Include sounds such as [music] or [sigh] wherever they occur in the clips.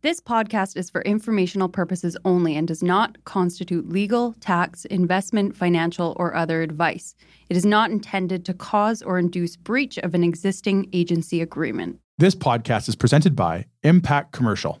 This podcast is for informational purposes only and does not constitute legal, tax, investment, financial, or other advice. It is not intended to cause or induce breach of an existing agency agreement. This podcast is presented by Impact Commercial.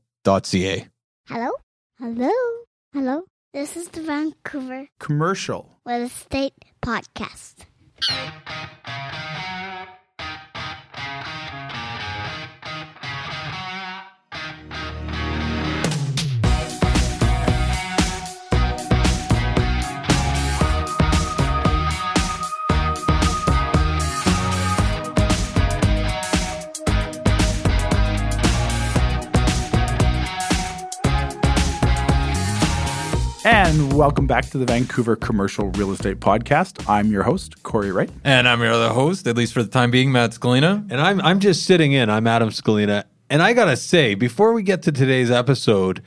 Hello? Hello? Hello? This is the Vancouver Commercial. Real Estate Podcast. And welcome back to the Vancouver Commercial Real Estate Podcast. I'm your host, Corey Wright. And I'm your other host, at least for the time being, Matt Scalina. And I'm I'm just sitting in. I'm Adam Scalina. And I gotta say, before we get to today's episode,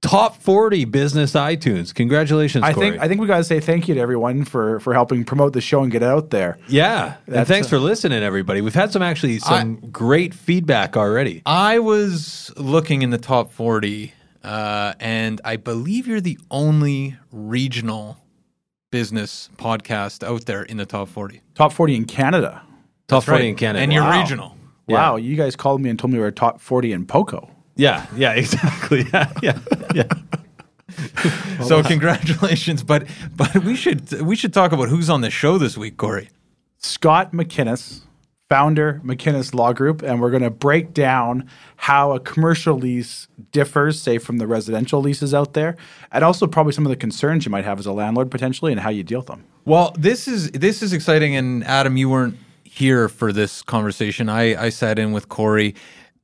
top 40 business iTunes. Congratulations, I Corey. think I think we got to say thank you to everyone for for helping promote the show and get it out there. yeah. And thanks a- for uh, listening, everybody. We've had some actually some great feedback already. I was looking in the top 40, uh, and I believe you're the only regional business podcast out there in the top 40. Top 40 in Canada. Top 40 Right. in Canada. And you're Wow. regional. Wow, you guys called me and told me we were top 40 in Poco. Yeah, yeah, [laughs] exactly. Yeah, yeah, yeah. [laughs] So congratulations, but but we should we should talk about who's on the show this week, Corey. Scott McInnes, founder McInnes Law Group, and we're going to break down how a commercial lease differs, say, from the residential leases out there, and also probably some of the concerns you might have as a landlord potentially and how you deal with them. Well, this is this is exciting, and Adam, you weren't here for this conversation. I, I sat in with Corey.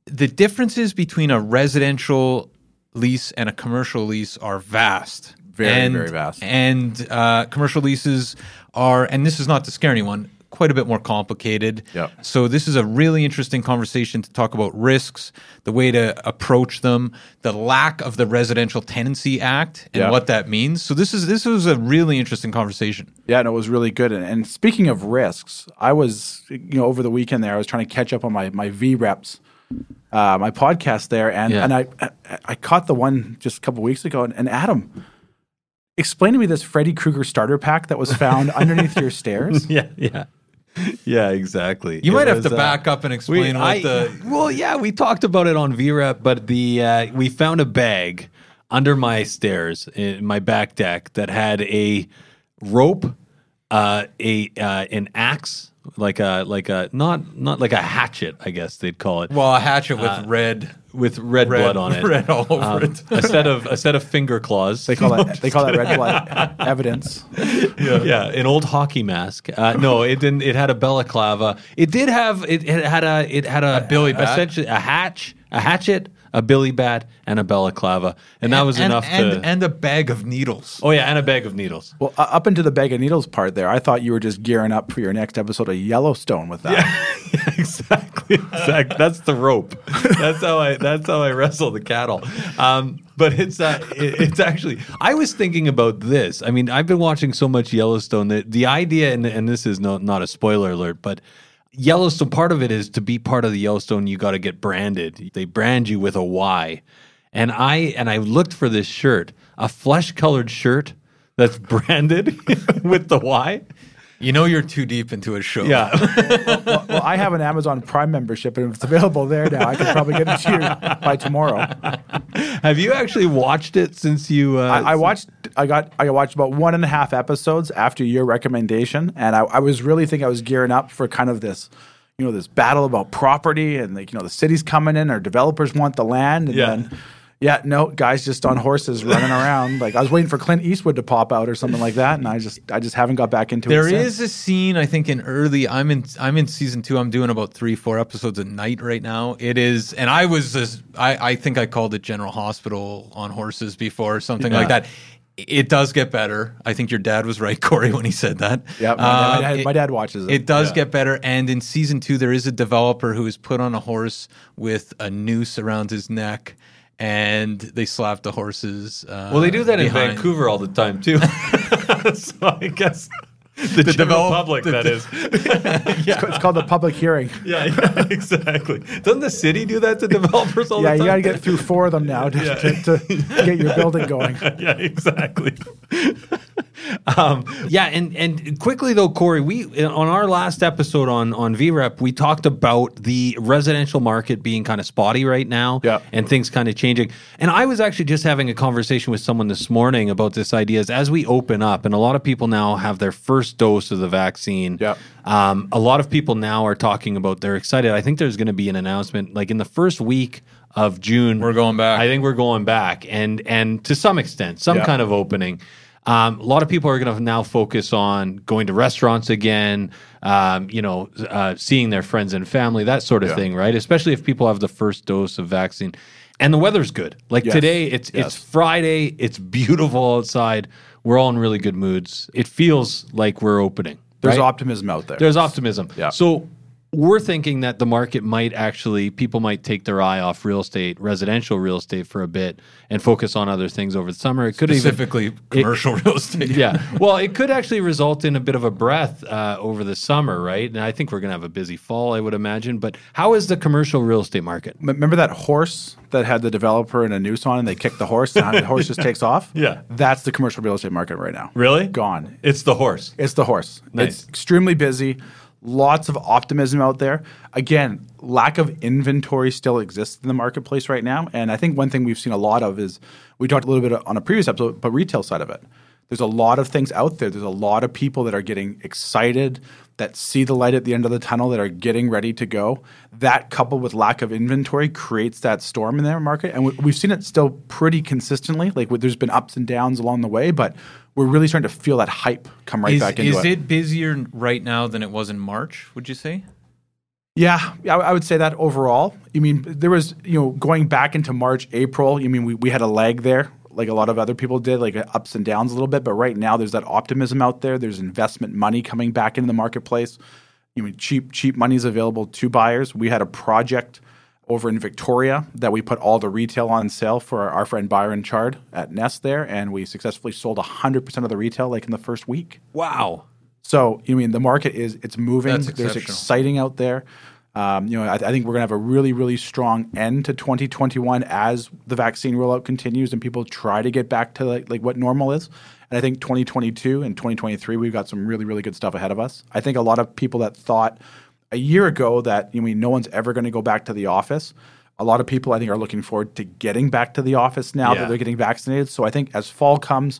The differences between a residential lease and a commercial lease are vast. Very, And- very vast. And uh, commercial leases are, and this is not to scare anyone, quite a bit more complicated. Yep. So this is a really interesting conversation to talk about risks, the way to approach them, the lack of the Residential Tenancy Act, and Yeah. what that means. So this is this was a really interesting conversation. Yeah, no, it was really good. And, and speaking of risks, I was, you know, over the weekend there, I was trying to catch up on my my V reps, uh, my podcast there, and Yeah. and I, I I caught the one just a couple weeks ago, and, and Adam. Explain to me this Freddy Krueger starter pack that was found [laughs] underneath your stairs. [laughs] Yeah, yeah. [laughs] Yeah, exactly. You It might have was, to uh, back up and explain what I- the [laughs] well, yeah, we talked about it on VREP, but the uh, we found a bag under my stairs in my back deck that had a rope, uh, a uh, an axe, like a like a not not like a hatchet, I guess they'd call it, well a hatchet with red with red, red blood on it, [laughs] red all over Um, it. a set of a set of finger claws. They call that [laughs] they call that red blood evidence. yeah. an old hockey mask. Uh, no, it didn't. It had a balaclava. It did have. It, it had a. It had a, billy bat? essentially a hatch, a hatchet, a billy bat, and a balaclava, and that was and, enough and, to. and a bag of needles. oh yeah, and a bag of needles. Well, uh, up into the bag of needles part there, I thought you were just gearing up for your next episode of Yellowstone with that. [laughs] yeah, [laughs] exactly. Exactly. That's the rope. That's how I. That's how I wrestle the cattle. Um, but it's uh, it, it's actually. I was thinking about this. I mean, I've been watching so much Yellowstone that the idea, and, and this is no, not a spoiler alert, but Yellowstone. Part of it is to be part of the Yellowstone. You got to get branded. They brand you with a Y, and I and I looked for this shirt, a flesh colored shirt that's [laughs] branded [laughs] with the Y. You know you're too deep into a show. Yeah. [laughs] Well, I have an Amazon Prime membership, and if it's available there now, I could probably get it to you by tomorrow. Have you actually watched it since you? Uh, I, I watched. I got. I watched about one and a half episodes after your recommendation, and I, I was really thinking I was gearing up for kind of this, you know, this battle about property and like you know the city's coming in, or developers want the land, and Yeah. then Yeah, no, guys just on horses running around. Like I was waiting for Clint Eastwood to pop out or something like that, and I just I just haven't got back into There There is since. a scene I think in early. I'm in. I'm in season two. I'm doing about three, four episodes a night right now. It is, and I was. This, I I think I called it General Hospital on horses before, or something like that. It does get better. I think your dad was right, [laughs] Corey, when he said that. Yeah, my, Uh, dad, my, dad, my dad watches it. It does get better. And in season two, there is a developer who is put on a horse with a noose around his neck, and they slap the horses. Uh, Well, they do that in. Vancouver all the time too. [laughs] [laughs] so I guess [laughs] the, general develop- public, the- that is. [laughs] It's, it's called the public hearing. [laughs] Yeah, yeah, exactly. Doesn't the city do that to developers all yeah, the time? Yeah, you got to get through four of them now to, to, to get your building going. yeah, exactly. um, yeah, and and quickly though, Corey, we on our last episode on on VREP, we talked about the residential market being kind of spotty right now, Yeah. and things kind of changing. And I was actually just having a conversation with someone this morning about this idea. Is as we open up, and a lot of people now have their first dose of the vaccine. Yeah. Um, a lot of people now are talking about they're excited. I think there's going to be an announcement like in the first week of June. We're going back. I think we're going back, and and to some extent, some Yeah. kind of opening. Um, a lot of people are going to now focus on going to restaurants again, um, you know, uh, seeing their friends and family, that sort of Yeah. thing, right? Especially if people have the first dose of vaccine, and the weather's good. Like Yes. today, it's Yes. it's Friday, it's beautiful outside. We're all in really good moods. It feels like we're opening. There's right? optimism out there. There's optimism. Yeah. So we're thinking that the market might actually, people might take their eye off real estate, residential real estate for a bit and focus on other things over the summer. It could even. specifically commercial [laughs] real estate. Yeah. Well, it could actually result in a bit of a breath uh, over the summer, right? And I think we're going to have a busy fall, I would imagine. But how is the commercial real estate market? M- Remember that horse that had the developer in a noose on, and they kicked the horse, and the horse just takes off? [laughs] Yeah. That's the commercial real estate market right now. Really? Gone. It's the horse. It's the horse. Nice. It's extremely busy. Lots of optimism out there. Again, lack of inventory still exists in the marketplace right now. And I think one thing we've seen a lot of is we talked a little bit on a previous episode, but retail side of it. There's a lot of things out there. There's a lot of people that are getting excited, that see the light at the end of the tunnel, that are getting ready to go. That coupled with lack of inventory creates that storm in their market. And we, we've seen it still pretty consistently. Like there's been ups and downs along the way, but we're really starting to feel that hype come right Is, back into is it. it busier right now than it was in March? Would you say? Yeah, I, I would say that overall. You mean there was you know going back into March, April. You mean we, we had a lag there, like a lot of other people did, like ups and downs a little bit. But right now, there's that optimism out there. There's investment money coming back into the marketplace. You mean cheap cheap money is available to buyers. We had a project over in Victoria that we put all the retail on sale for our, friend Byron Chard at Nest there, and we successfully sold 100% of the retail like in the first week. Wow. So you mean the market is it's moving. There's exciting out there. Um, you know, I, I think we're going to have a really, really strong end to 2021 as the vaccine rollout continues and people try to get back to like, like what normal is. And I think 2022 and 2023, we've got some really, really good stuff ahead of us. I think a lot of people that thought a year ago that you know, no one's ever going to go back to the office. A lot of people, I think, are looking forward to getting back to the office now Yeah. that they're getting vaccinated. So I think as fall comes,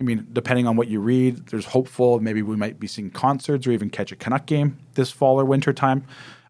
I mean, depending on what you read, there's hopeful maybe we might be seeing concerts or even catch a Canuck game this fall or winter time.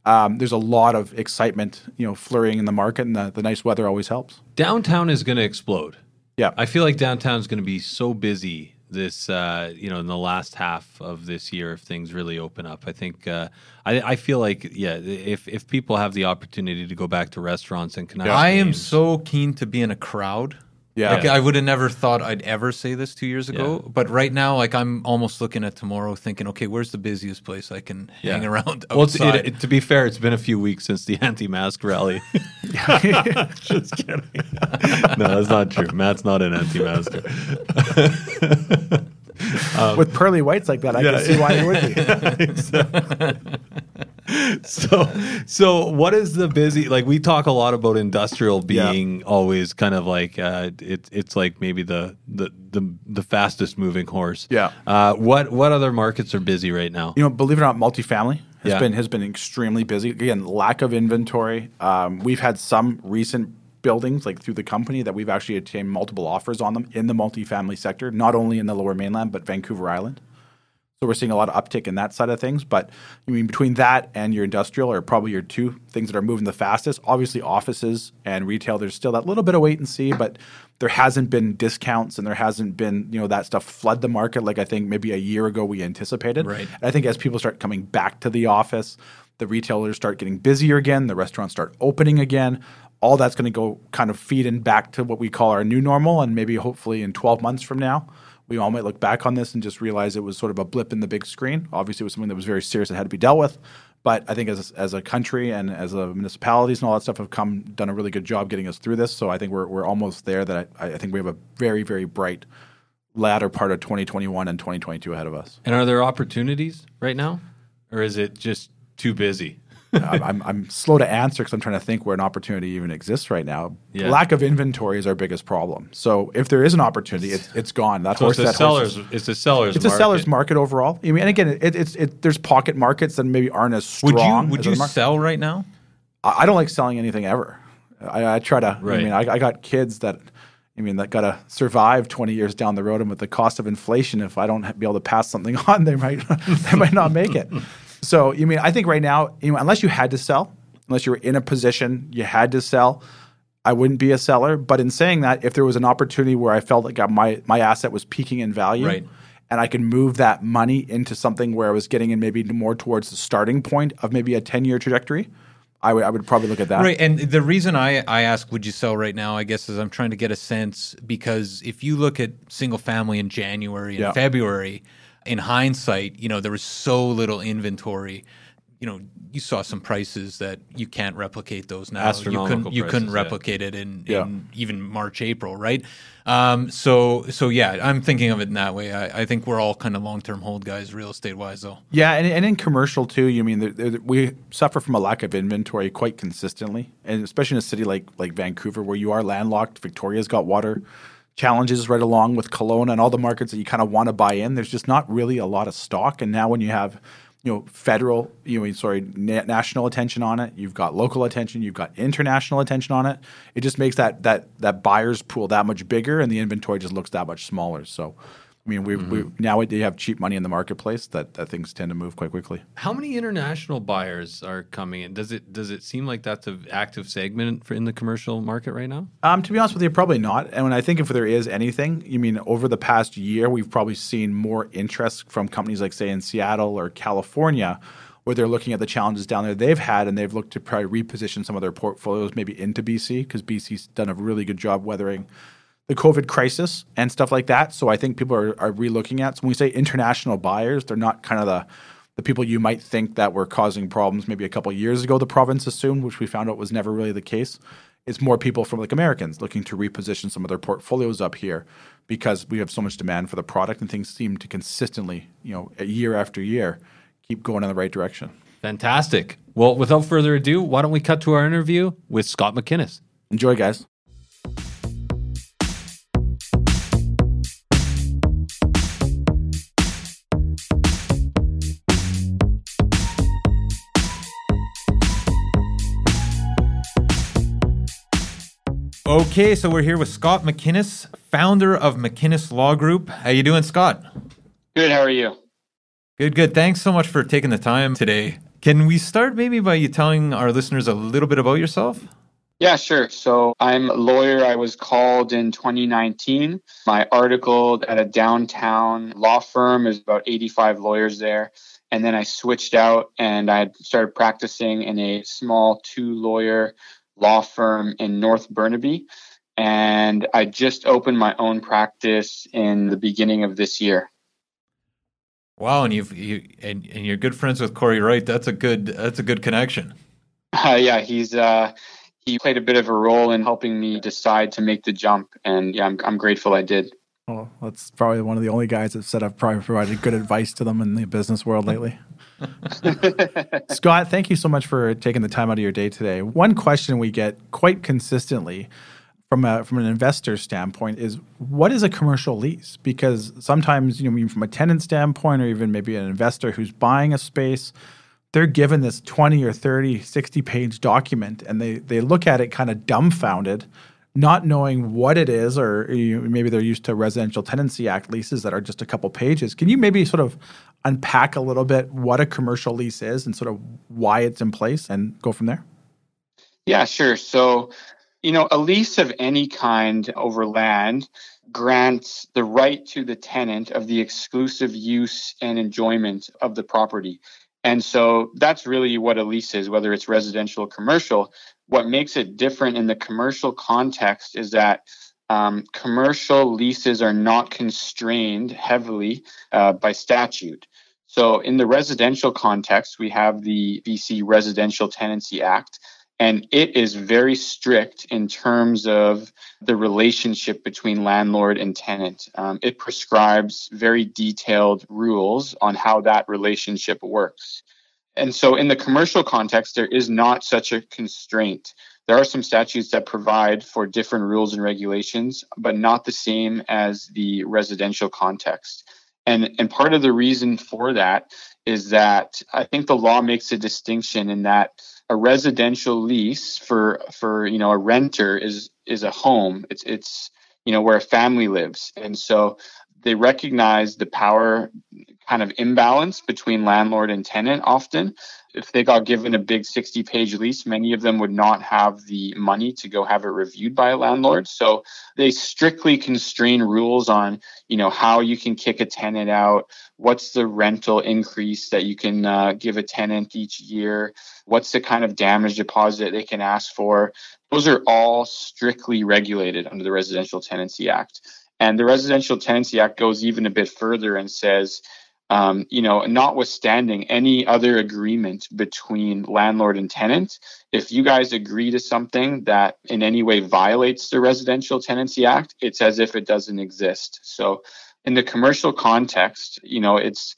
Um, there's a lot of excitement, you know, flurrying in the market, and the, the nice weather always helps. Downtown is going to explode. Yeah, I feel like downtown is going to be so busy this, uh, you know, in the last half of this year if things really open up. I think uh, I, I feel like yeah, if if people have the opportunity to go back to restaurants and connect, I am so keen to be in a crowd. Yeah. Like I would have never thought I'd ever say this two years ago. Yeah. But right now, like I'm almost looking at tomorrow thinking, okay, where's the busiest place I can hang Yeah. around Well, it, it- to be fair, it's been a few weeks since the [laughs] anti-mask rally. [laughs] [laughs] Just kidding. no, that's not true. Matt's not an anti-masker. with pearly whites like that, I can see why you would be. [laughs] [laughs] so so what is the busy like we talk a lot about industrial Yeah. being always kind of like uh it, it's like maybe the, the the the fastest moving horse Yeah. uh what what other markets are busy right now you know, believe it or not, multifamily has Yeah. been has been extremely busy. Again, lack of inventory. Um, we've had some recent buildings like through the company that we've actually obtained multiple offers on them in the multifamily sector, not only in the Lower Mainland but Vancouver Island. So we're seeing a lot of uptick in that side of things. But I mean, between that and your industrial are probably your two things that are moving the fastest. Obviously, offices and retail, there's still that little bit of wait and see, but there hasn't been discounts and there hasn't been, you know, that stuff flood the market like I think maybe a year ago we anticipated. Right. And I think as people start coming back to the office, the retailers start getting busier again, the restaurants start opening again. All that's going to go kind of feed in back to what we call our new normal, and maybe hopefully in 12 months from now, we all might look back on this and just realize it was sort of a blip in the big screen. Obviously, it was something that was very serious that had to be dealt with. But I think as as a country and as a municipalities and all that stuff have come done a really good job getting us through this. So I think we're we're almost there. That I, I think we have a very very bright latter part of 2021 and 2022 ahead of us. And are there opportunities right now, or is it just too busy? I'm, I'm, I'm slow to answer because I'm trying to think where an opportunity even exists right now. Yeah. Lack of inventory is our biggest problem. So if there is an opportunity, it's, it's gone. That's So it's horse- a that sellers. is- It's a sellers. It's a market. seller's market overall. I mean, and again, it, it's it, there's pocket markets that maybe aren't as strong. Would you would you sell right now? I I don't like selling anything ever. I, I try to. Right. I mean, I, I got kids that. I mean, that got to survive 20 years down the road, and with the cost of inflation, if I don't be able to pass something [laughs] on, they might they might not make it. So, you mean, I think right now, you know, unless you had to sell, unless you were in a position you had to sell, I wouldn't be a seller. But in saying that, if there was an opportunity where I felt like my my asset was peaking in value, Right. and I could move that money into something where I was getting in maybe more towards the starting point of maybe a 10 year trajectory, I would I would probably look at that. Right, and the reason I, I ask would you sell right now, I guess, is I'm trying to get a sense because if you look at single family in January and Yeah. February, in hindsight, you know there was so little inventory. You know, you saw some prices that you can't replicate those now. Astronomical you couldn't you couldn't prices, yeah. replicate it in, Yeah. in even March, April, right? Um, so so yeah, I'm thinking of it in that way. I, I think we're all kind of long term hold guys, real estate wise, though. Yeah, and, and in commercial too, you mean there, there, we suffer from a lack of inventory quite consistently, and especially in a city like like Vancouver, where you are landlocked. Victoria's got water challenges right along with Kelowna and all the markets that you kind of want to buy in. There's just not really a lot of stock, and now when you have you know federal, you know, sorry, na- national attention on it, you've got local attention, you've got international attention on it. It just makes that that that buyer's pool that much bigger, and the inventory just looks that much smaller. So. I mean, we, we now we have cheap money in the marketplace that, that things tend to move quite quickly. How many international buyers are coming in? Does it does it seem like that's an active segment for in the commercial market right now? Um, to be honest with you, probably not. And when I think if there is anything, you mean over the past year, we've probably seen more interest from companies like, say, in Seattle or California, where they're looking at the challenges down there they've had, and they've looked to probably reposition some of their portfolios maybe into BC because BC's done a really good job weathering the COVID crisis and stuff like that. So I think people are, are relooking at. So when we say international buyers, they're not kind of the the people you might think that were causing problems maybe a couple of years ago. The province assumed, which we found out was never really the case. It's more people from like Americans looking to reposition some of their portfolios up here because we have so much demand for the product and things seem to consistently, you know, year after year, keep going in the right direction. Fantastic. Well, without further ado, why don't we cut to our interview with Scott McInnes? Enjoy, guys. Okay, so we're here with Scott McInnes, founder of McInnes Law Group. How you doing, Scott? Good. How are you? Good, good. Thanks so much for taking the time today. Can we start maybe by you telling our listeners a little bit about yourself? Yeah, sure. So I'm a lawyer. I was called in 2019. My article at a downtown law firm is about 85 lawyers there. And then I switched out and I started practicing in a small two lawyer law firm in North Burnaby. And I just opened my own practice in the beginning of this year. Wow, and you've you and, and you're good friends with Corey Wright. That's a good that's a good connection. Uh, [laughs] yeah, he's uh, he played a bit of a role in helping me decide to make the jump, and yeah, I'm I'm grateful I did. Well, that's probably one of the only guys that said I've probably provided good advice to them in the business world lately. [laughs] [laughs] Scott, thank you so much for taking the time out of your day today. One question we get quite consistently from a from an investor standpoint is what is a commercial lease? Because sometimes, you know, even from a tenant standpoint or even maybe an investor who's buying a space, they're given this 20 or 30, 60 page document and they they look at it kind of dumbfounded not knowing what it is, or maybe they're used to Residential Tenancy Act leases that are just a couple pages. Can you maybe sort of unpack a little bit what a commercial lease is and sort of why it's in place and go from there? Yeah, sure. So, you know, a lease of any kind over land grants the right to the tenant of the exclusive use and enjoyment of the property. And so that's really what a lease is, whether it's residential or commercial. What makes it different in the commercial context is that um, commercial leases are not constrained heavily uh, by statute. So, in the residential context, we have the BC Residential Tenancy Act, and it is very strict in terms of the relationship between landlord and tenant. Um, it prescribes very detailed rules on how that relationship works. And so, in the commercial context, there is not such a constraint. There are some statutes that provide for different rules and regulations, but not the same as the residential context. And, and part of the reason for that is that I think the law makes a distinction in that a residential lease for for you know a renter is is a home. It's it's you know where a family lives, and so they recognize the power kind of imbalance between landlord and tenant often. If they got given a big 60 page lease, many of them would not have the money to go have it reviewed by a landlord. So they strictly constrain rules on, you know, how you can kick a tenant out, what's the rental increase that you can uh, give a tenant each year, what's the kind of damage deposit they can ask for. Those are all strictly regulated under the Residential Tenancy Act. And the Residential Tenancy Act goes even a bit further and says, um, you know, notwithstanding any other agreement between landlord and tenant, if you guys agree to something that in any way violates the Residential Tenancy Act, it's as if it doesn't exist. So, in the commercial context, you know, it's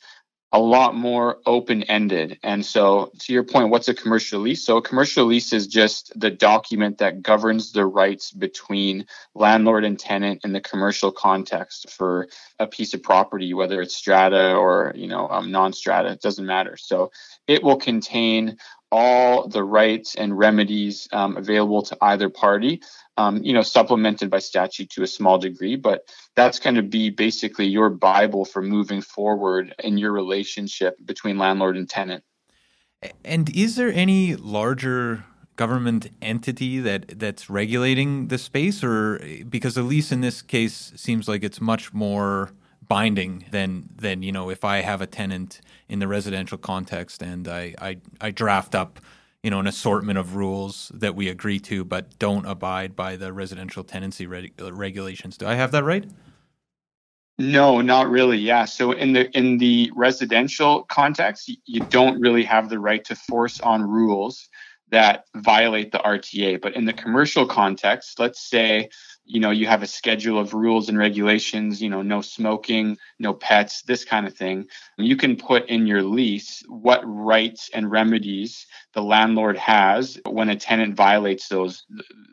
a lot more open ended. And so, to your point, what's a commercial lease? So, a commercial lease is just the document that governs the rights between landlord and tenant in the commercial context for a piece of property, whether it's strata or you know um, non-strata. It doesn't matter. So, it will contain all the rights and remedies um, available to either party um, you know, supplemented by statute to a small degree, but that's going to be basically your Bible for moving forward in your relationship between landlord and tenant. And is there any larger government entity that that's regulating the space, or because at least in this case seems like it's much more binding than than you know if I have a tenant in the residential context and I I, I draft up you know an assortment of rules that we agree to but don't abide by the residential tenancy regulations do i have that right? No not really yeah. So in the in the residential context you don't really have the right to force on rules that violate the rta but in the commercial context let's say you know you have a schedule of rules and regulations you know no smoking no pets this kind of thing. You can put in your lease what rights and remedies the landlord has when a tenant violates those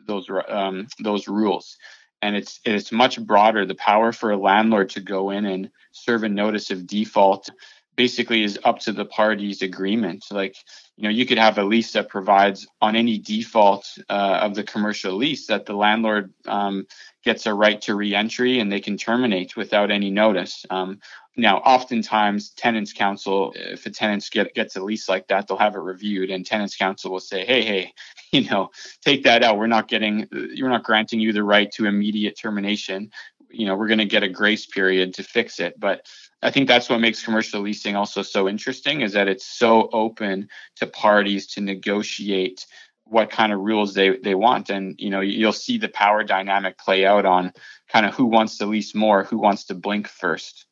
those um, those rules. And it's it's much broader. The power for a landlord to go in and serve a notice of default basically is up to the parties agreement. Like you know you could have a lease that provides on any default uh, of the commercial lease that the landlord um, gets a right to reentry and they can terminate without any notice. Um, now oftentimes tenants counsel if a tenant get, gets a lease like that they'll have it reviewed and tenants counsel will say hey hey [laughs] you know take that out. We're not getting you're not granting you the right to immediate termination. You know we're going to get a grace period to fix it. But I think that's what makes commercial leasing also so interesting is that it's so open to parties to negotiate what kind of rules they, they want. And, you know, you'll see the power dynamic play out on kind of who wants to lease more, who wants to blink first.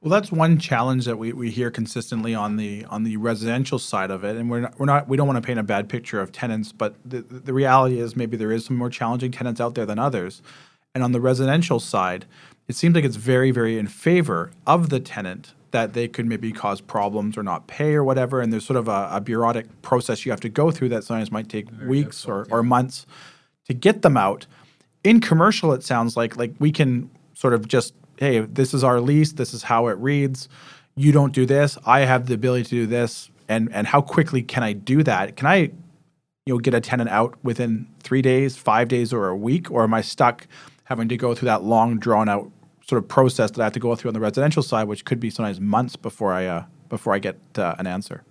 Well, that's one challenge that we, we hear consistently on the on the residential side of it, and we're not, we're not we don't want to paint a bad picture of tenants, but the the reality is maybe there is some more challenging tenants out there than others, and on the residential side, it seems like it's very, very in favor of the tenant that they could maybe cause problems or not pay or whatever. And there's sort of a, a bureaucratic process you have to go through that sometimes might take very weeks or, yeah. or months to get them out. In commercial, it sounds like like we can sort of just, hey, this is our lease, this is how it reads. You don't do this, I have the ability to do this, and and how quickly can I do that? Can I you know get a tenant out within three days, five days, or a week, or am I stuck having to go through that long, drawn out sort of process that I have to go through on the residential side, which could be sometimes months before I uh, before I get uh, an answer.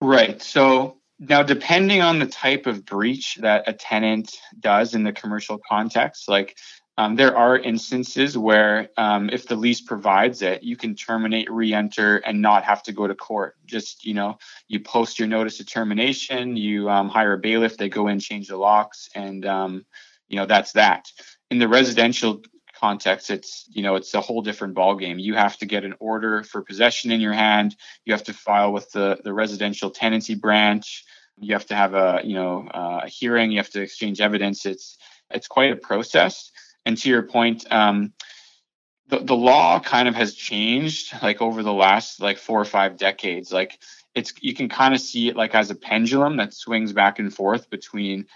Right. So now, depending on the type of breach that a tenant does in the commercial context, like um, there are instances where um, if the lease provides it, you can terminate, re-enter, and not have to go to court. Just you know, you post your notice of termination, you um, hire a bailiff, they go in, change the locks, and um, you know that's that. In the residential context, it's you know it's a whole different ballgame. You have to get an order for possession in your hand. You have to file with the the residential tenancy branch. You have to have a you know uh, a hearing. You have to exchange evidence. It's it's quite a process. And to your point, um, the the law kind of has changed like over the last like four or five decades. Like it's you can kind of see it like as a pendulum that swings back and forth between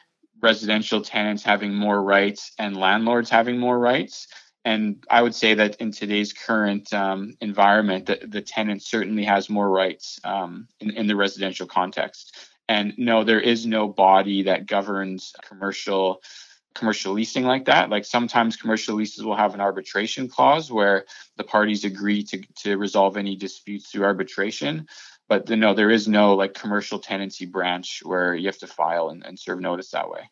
residential tenants having more rights and landlords having more rights. And I would say that in today's current um, environment, the, the tenant certainly has more rights um, in, in the residential context. And no, there is no body that governs commercial commercial leasing like that. Like sometimes commercial leases will have an arbitration clause where the parties agree to, to resolve any disputes through arbitration but the, no, there is no like commercial tenancy branch where you have to file and, and serve notice that way.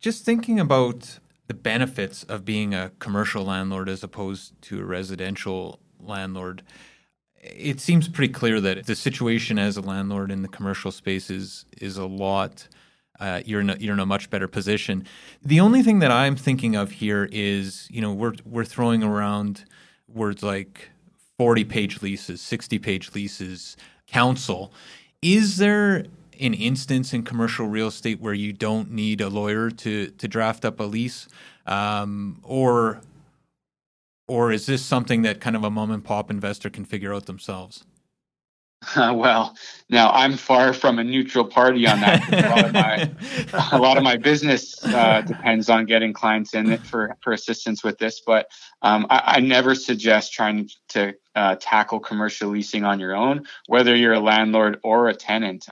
Just thinking about the benefits of being a commercial landlord as opposed to a residential landlord, it seems pretty clear that the situation as a landlord in the commercial space is is a lot. Uh, you're in a, you're in a much better position. The only thing that I'm thinking of here is, you know, we're we're throwing around words like 40 page leases, 60 page leases, counsel. Is there an instance in commercial real estate where you don't need a lawyer to to draft up a lease, um, or or is this something that kind of a mom and pop investor can figure out themselves? Uh, [laughs] well, now I'm far from a neutral party on that. a, lot of my, lot of my business uh, depends on getting clients in for, for assistance with this, but um, I, I, never suggest trying to uh, tackle commercial leasing on your own, whether you're a landlord or a tenant.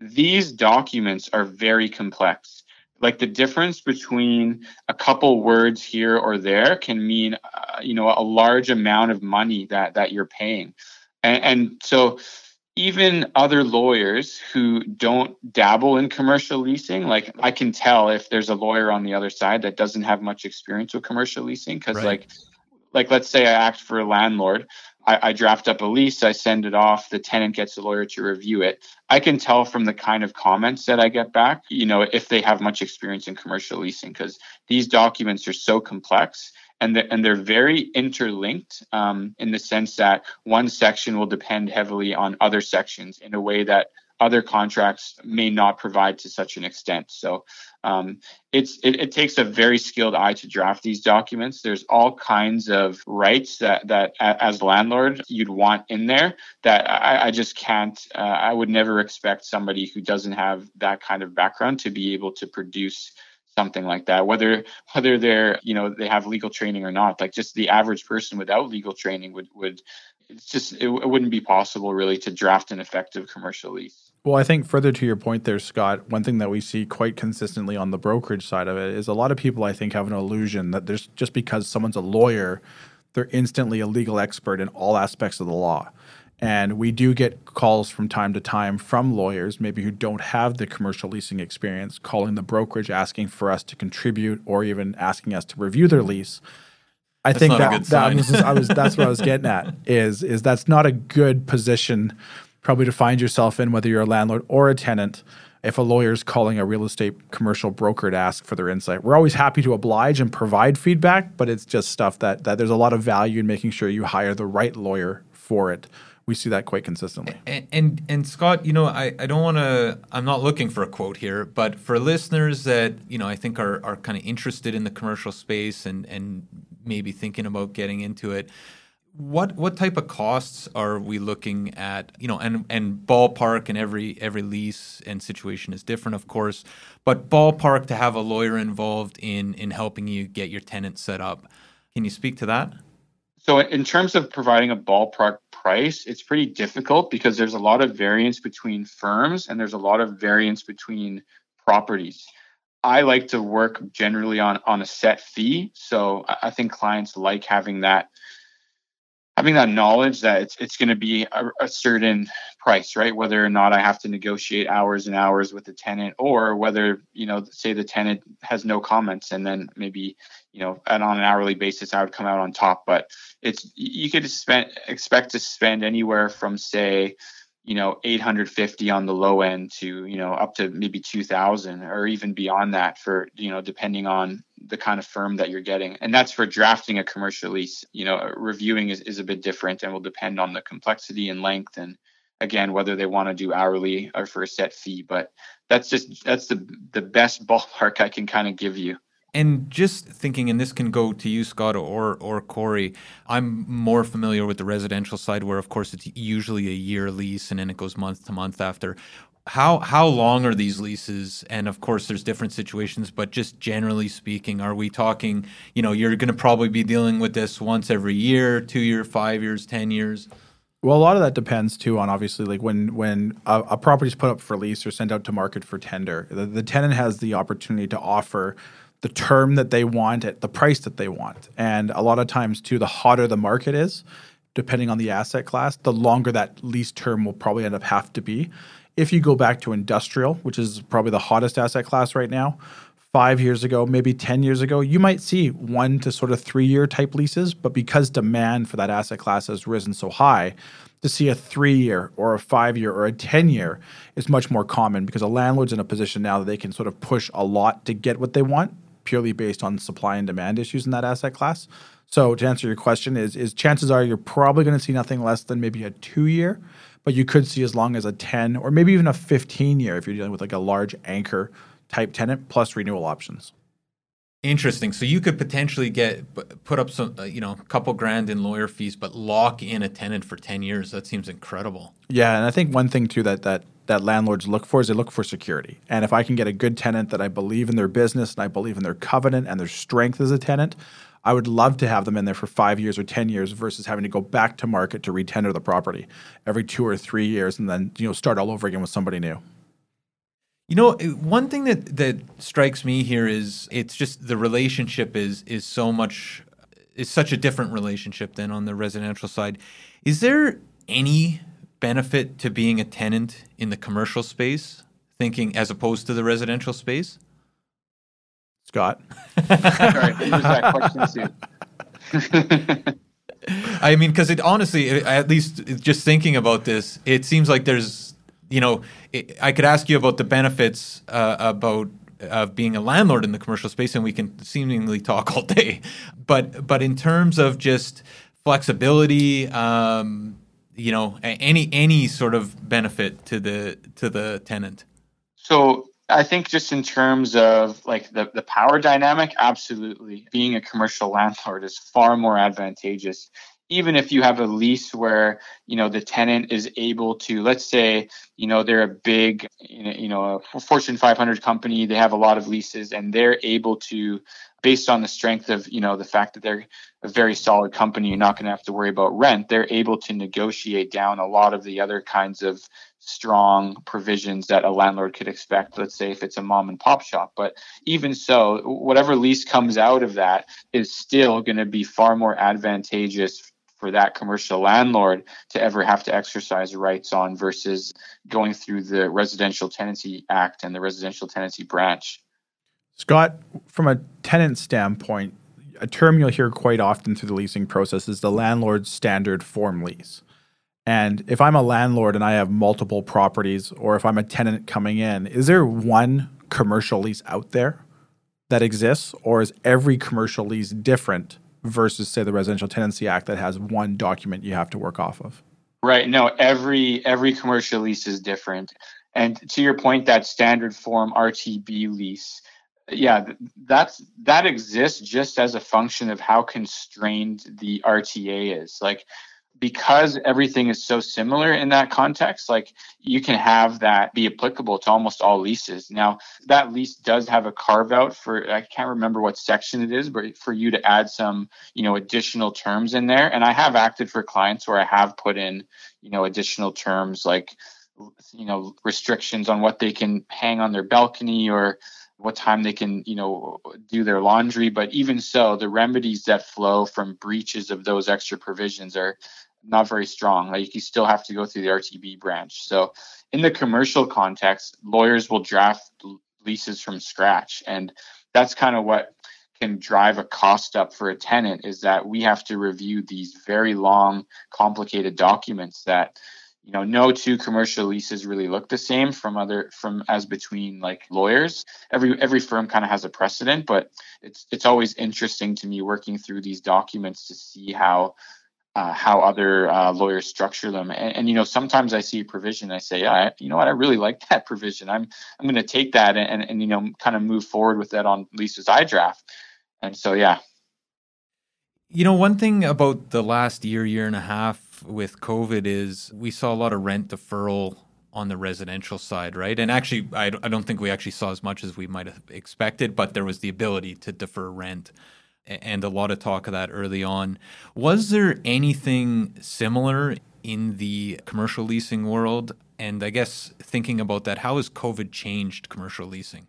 These documents are very complex. Like the difference between a couple words here or there can mean, uh, you know, a large amount of money that that you're paying, and, and so even other lawyers who don't dabble in commercial leasing, like I can tell if there's a lawyer on the other side that doesn't have much experience with commercial leasing, because right. like, like let's say I act for a landlord, I, I, draft up a lease, I send it off, the tenant gets a lawyer to review it. I can tell from the kind of comments that I get back, you know, if they have much experience in commercial leasing, because these documents are so complex and they're, and they're very interlinked um, in the sense that one section will depend heavily on other sections in a way that other contracts may not provide to such an extent. So um, it's it, it, takes a very skilled eye to draft these documents. There's all kinds of rights that that as landlord you'd want in there that I, I just can't. Uh, I would never expect somebody who doesn't have that kind of background to be able to produce something like that whether whether they're you know they have legal training or not like just the average person without legal training would would it's just it, it wouldn't be possible really to draft an effective commercial lease well, I think further to your point there, Scott, one thing that we see quite consistently on the brokerage side of it is a lot of people, I think, have an illusion that there's just because someone's a lawyer, they're instantly a legal expert in all aspects of the law. And we do get calls from time to time from lawyers, maybe who don't have the commercial leasing experience, calling the brokerage asking for us to contribute or even asking us to review their lease. I that's think that, that was, I was that's what I was getting at [laughs] is is that's not a good position probably to find yourself in whether you're a landlord or a tenant if a lawyer is calling a real estate commercial broker to ask for their insight. We're always happy to oblige and provide feedback, but it's just stuff that that there's a lot of value in making sure you hire the right lawyer for it we see that quite consistently. And and, and Scott, you know, I, I don't want to. I'm not looking for a quote here, but for listeners that you know I think are are kind of interested in the commercial space and and maybe thinking about getting into it. What what type of costs are we looking at? You know, and and ballpark and every every lease and situation is different, of course. But ballpark to have a lawyer involved in in helping you get your tenant set up. Can you speak to that? So, in terms of providing a ballpark price, it's pretty difficult because there's a lot of variance between firms and there's a lot of variance between properties. I like to work generally on on a set fee, so I think clients like having that having that knowledge that it's it's going to be a, a, certain price, right? Whether or not I have to negotiate hours and hours with the tenant, or whether you know, say the tenant has no comments, and then maybe you know, and on an hourly basis, I would come out on top. But it's you could spend expect to spend anywhere from say you know 850 on the low end to you know up to maybe 2000 or even beyond that for you know depending on the kind of firm that you're getting and that's for drafting a commercial lease you know reviewing is, is a bit different and will depend on the complexity and length and again whether they want to do hourly or for a set fee but that's just that's the the best [laughs] ballpark i can kind of give you and just thinking, and this can go to you, Scott, or or Corey. I'm more familiar with the residential side, where of course it's usually a year lease, and then it goes month to month after. How how long are these leases? And of course, there's different situations, but just generally speaking, are we talking? You know, you're going to probably be dealing with this once every year, two year, five years, ten years. Well, a lot of that depends too on obviously like when when a, a property is put up for lease or sent out to market for tender, the, the tenant has the opportunity to offer the term that they want at the price that they want. And a lot of times, too, the hotter the market is, depending on the asset class, the longer that lease term will probably end up have to be. If you go back to industrial, which is probably the hottest asset class right now, five years ago, maybe 10 years ago, you might see one to sort of three year type leases. But because demand for that asset class has risen so high, to see a three year or a five year or a 10 year is much more common because a landlord's in a position now that they can sort of push a lot to get what they want purely based on supply and demand issues in that asset class. So to answer your question is is chances are you're probably going to see nothing less than maybe a 2 year, but you could see as long as a 10 or maybe even a 15 year if you're dealing with like a large anchor type tenant plus renewal options. Interesting. So you could potentially get put up some, uh, you know, a couple grand in lawyer fees, but lock in a tenant for ten years. That seems incredible. Yeah, and I think one thing too that that that landlords look for is they look for security. And if I can get a good tenant that I believe in their business and I believe in their covenant and their strength as a tenant, I would love to have them in there for five years or 10 years versus having to go back to market to retender the property every two or three years and then you know start all over again with somebody new. You know, one thing that, that strikes me here is it's just the relationship is is so much is such a different relationship than on the residential side. Is there any benefit to being a tenant in the commercial space, thinking as opposed to the residential space? Scott. Sorry, that question I mean, because it honestly, at least just thinking about this, it seems like there's, you know, it, I could ask you about the benefits uh, about of being a landlord in the commercial space, and we can seemingly talk all day. But but in terms of just flexibility, um, you know any any sort of benefit to the to the tenant? So i think just in terms of like the, the power dynamic absolutely. Being a commercial landlord is far more advantageous even if you have a lease where you know the tenant is able to let's say you know they're a big you know a fortune 500 company they have a lot of leases and they're able to based on the strength of you know the fact that they're a very solid company you're not going to have to worry about rent they're able to negotiate down a lot of the other kinds of strong provisions that a landlord could expect let's say if it's a mom and pop shop. But even so whatever lease comes out of that is still going to be far more advantageous for that commercial landlord to ever have to exercise rights on versus going through the residential tenancy act and the residential tenancy branch Scott, from a tenant standpoint, a term you'll hear quite often through the leasing process is the landlord's standard form lease. And if I'm a landlord and I have multiple properties, or if I'm a tenant coming in, is there one commercial lease out there that exists, or is every commercial lease different versus, say, the Residential Tenancy Act that has one document you have to work off of? Right. No, every every commercial lease is different. And to your point, that standard form RTB lease yeah that's that exists just as a function of how constrained the rta is like because everything is so similar in that context, like you can have that be applicable to almost all leases. Now, that lease does have a carve out for, I can't remember what section it is, but for you to add some, you know, additional terms in there. And I have acted for clients where I have put in, you know, additional terms like, you know, restrictions on what they can hang on their balcony or what time they can, you know, do their laundry. But even so, the remedies that flow from breaches of those extra provisions are not very strong. Like you still have to go through the RTB branch. So in the commercial context, lawyers will draft leases from scratch. And that's kind of what can drive a cost up for a tenant is that we have to review these very long, complicated documents that you know no two commercial leases really look the same from other from as between like lawyers every every firm kind of has a precedent but it's it's always interesting to me working through these documents to see how uh, how other uh, lawyers structure them. And, and, you know sometimes i see a provision i say yeah, you know what? I really like that [laughs] provision. I'm i'm going to take that and, and you know kind of move forward with that on Lisa's i draft. And so yeah. You know one thing about the last year year and a half with COVID is we saw a lot of rent deferral on the residential side, right? And actually, I, I don't think we actually saw as much as we might have expected, but there was the ability to defer rent and a lot of talk of that early on. Was there anything similar in the commercial leasing world? And I guess thinking about that, how has COVID changed commercial leasing?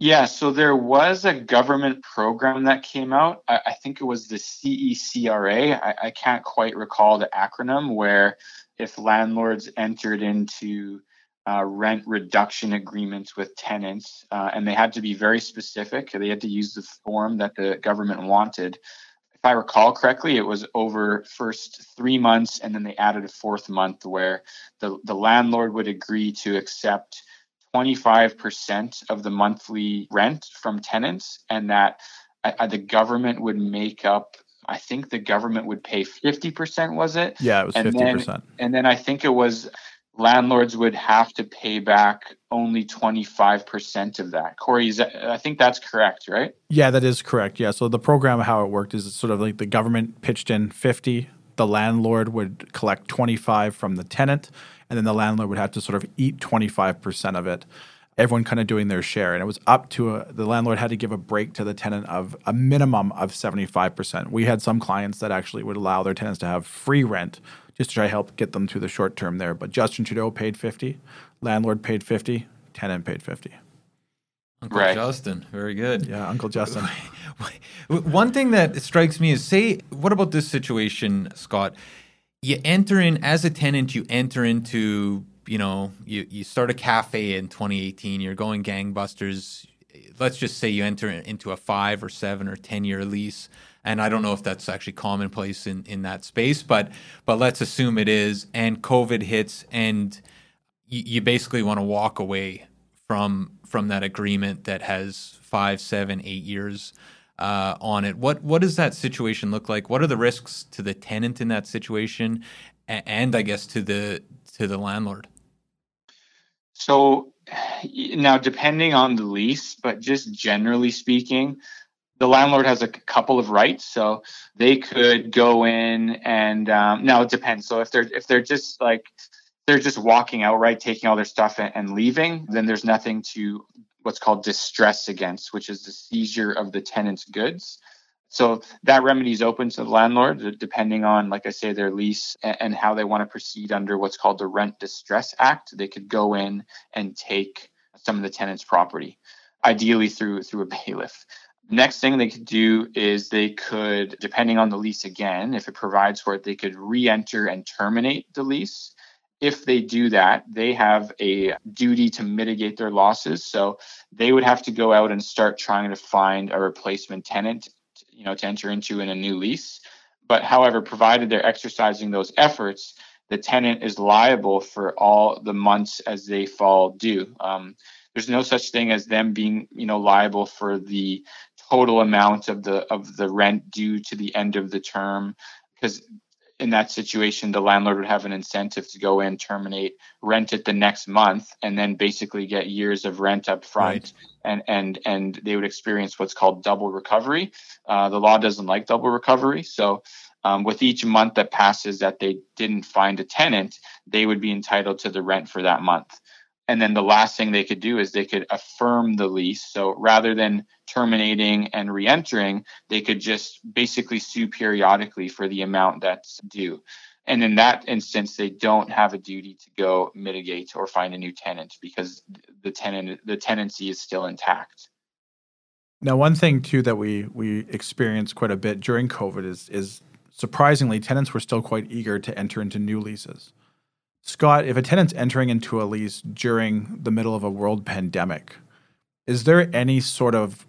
Yeah, so there was a government program that came out. I, I think it was the CECRA. I, I, can't quite recall the acronym, where if landlords entered into uh, rent reduction agreements with tenants, uh, and they had to be very specific, they had to use the form that the government wanted. If I recall correctly, it was over first three months, and then they added a fourth month where the, the landlord would agree to accept 25% of the monthly rent from tenants, and that uh, the government would make up. I think the government would pay 50%, was it? Yeah, it was and 50%. Then, and then I think it was landlords would have to pay back only 25% of that. Corey, that, I think that's correct, right? Yeah, that is correct. Yeah. So the program, how it worked is sort of like the government pitched in 50, the landlord would collect 25 from the tenant, and then the landlord would have to sort of eat 25% of it. Everyone kind of doing their share, and it was up to a, the landlord had to give a break to the tenant of a minimum of 75%. We had some clients that actually would allow their tenants to have free rent just to try to help get them through the short term there. But Justin Trudeau paid 50, landlord paid 50, tenant paid 50. Uncle right. Justin, very good. Yeah, Uncle Justin. [laughs] One thing that strikes me is say, what about this situation, Scott? You enter in as a tenant, you enter into, you know, you, you start a cafe in 2018, you're going gangbusters. Let's just say you enter into a five or seven or 10 year lease. And I don't know if that's actually commonplace in, in that space, but but let's assume it is. And COVID hits, and you, you basically want to walk away from from that agreement that has five, seven, eight years uh, on it. What what does that situation look like? What are the risks to the tenant in that situation, and I guess to the to the landlord? So now, depending on the lease, but just generally speaking, the landlord has a couple of rights. So they could go in and um, now it depends. So if they're if they're just like they're just walking outright, taking all their stuff and leaving, then there's nothing to what's called distress against, which is the seizure of the tenant's goods. So that remedy is open to the landlord, depending on, like I say, their lease and how they want to proceed under what's called the Rent Distress Act. They could go in and take some of the tenant's property, ideally through through a [laughs] bailiff. Next thing they could do is they could, depending on the lease again, if it provides for it, they could re-enter and terminate the lease if they do that, they have a duty to mitigate their losses. So they would have to go out and start trying to find a replacement tenant, you know, to enter into in a new lease. But however, provided they're exercising those efforts, the tenant is liable for all the months as they fall due. Um, there's no such thing as them being, you know, liable for the total amount of the of the rent due to the end of the term because in that situation, the landlord would have an incentive to go in, terminate, rent it the next month, and then basically get years of rent up front. Right. And, and and they would experience what's called double recovery. Uh, the law doesn't like double recovery, so um, with each month that passes that they didn't find a tenant, they would be entitled to the rent for that month. And then the last thing they could do is they could affirm the lease. So rather than terminating and re entering, they could just basically sue periodically for the amount that's due. And in that instance, they don't have a duty to go mitigate or find a new tenant because the tenant the tenancy is still intact. Now, one thing too that we we experienced quite a bit during COVID is is surprisingly tenants were still quite eager to enter into new leases. Scott, if a tenant's entering into a lease during the middle of a world pandemic, is there any sort of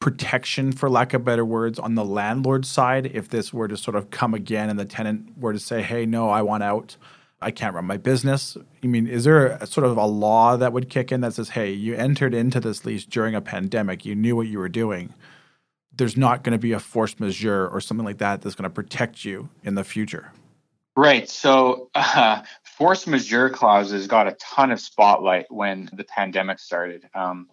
protection, for lack of better words, on the landlord side if this were to sort of come again and the tenant were to say, hey, no, I want out? I can't run my business. I mean, is there a, sort of a law that would kick in that says, hey, you entered into this lease during a pandemic, you knew what you were doing. There's not going to be a force majeure or something like that that's going to protect you in the future. Right. So, [laughs] uh, force majeure clauses got a ton of spotlight when the pandemic started. Um,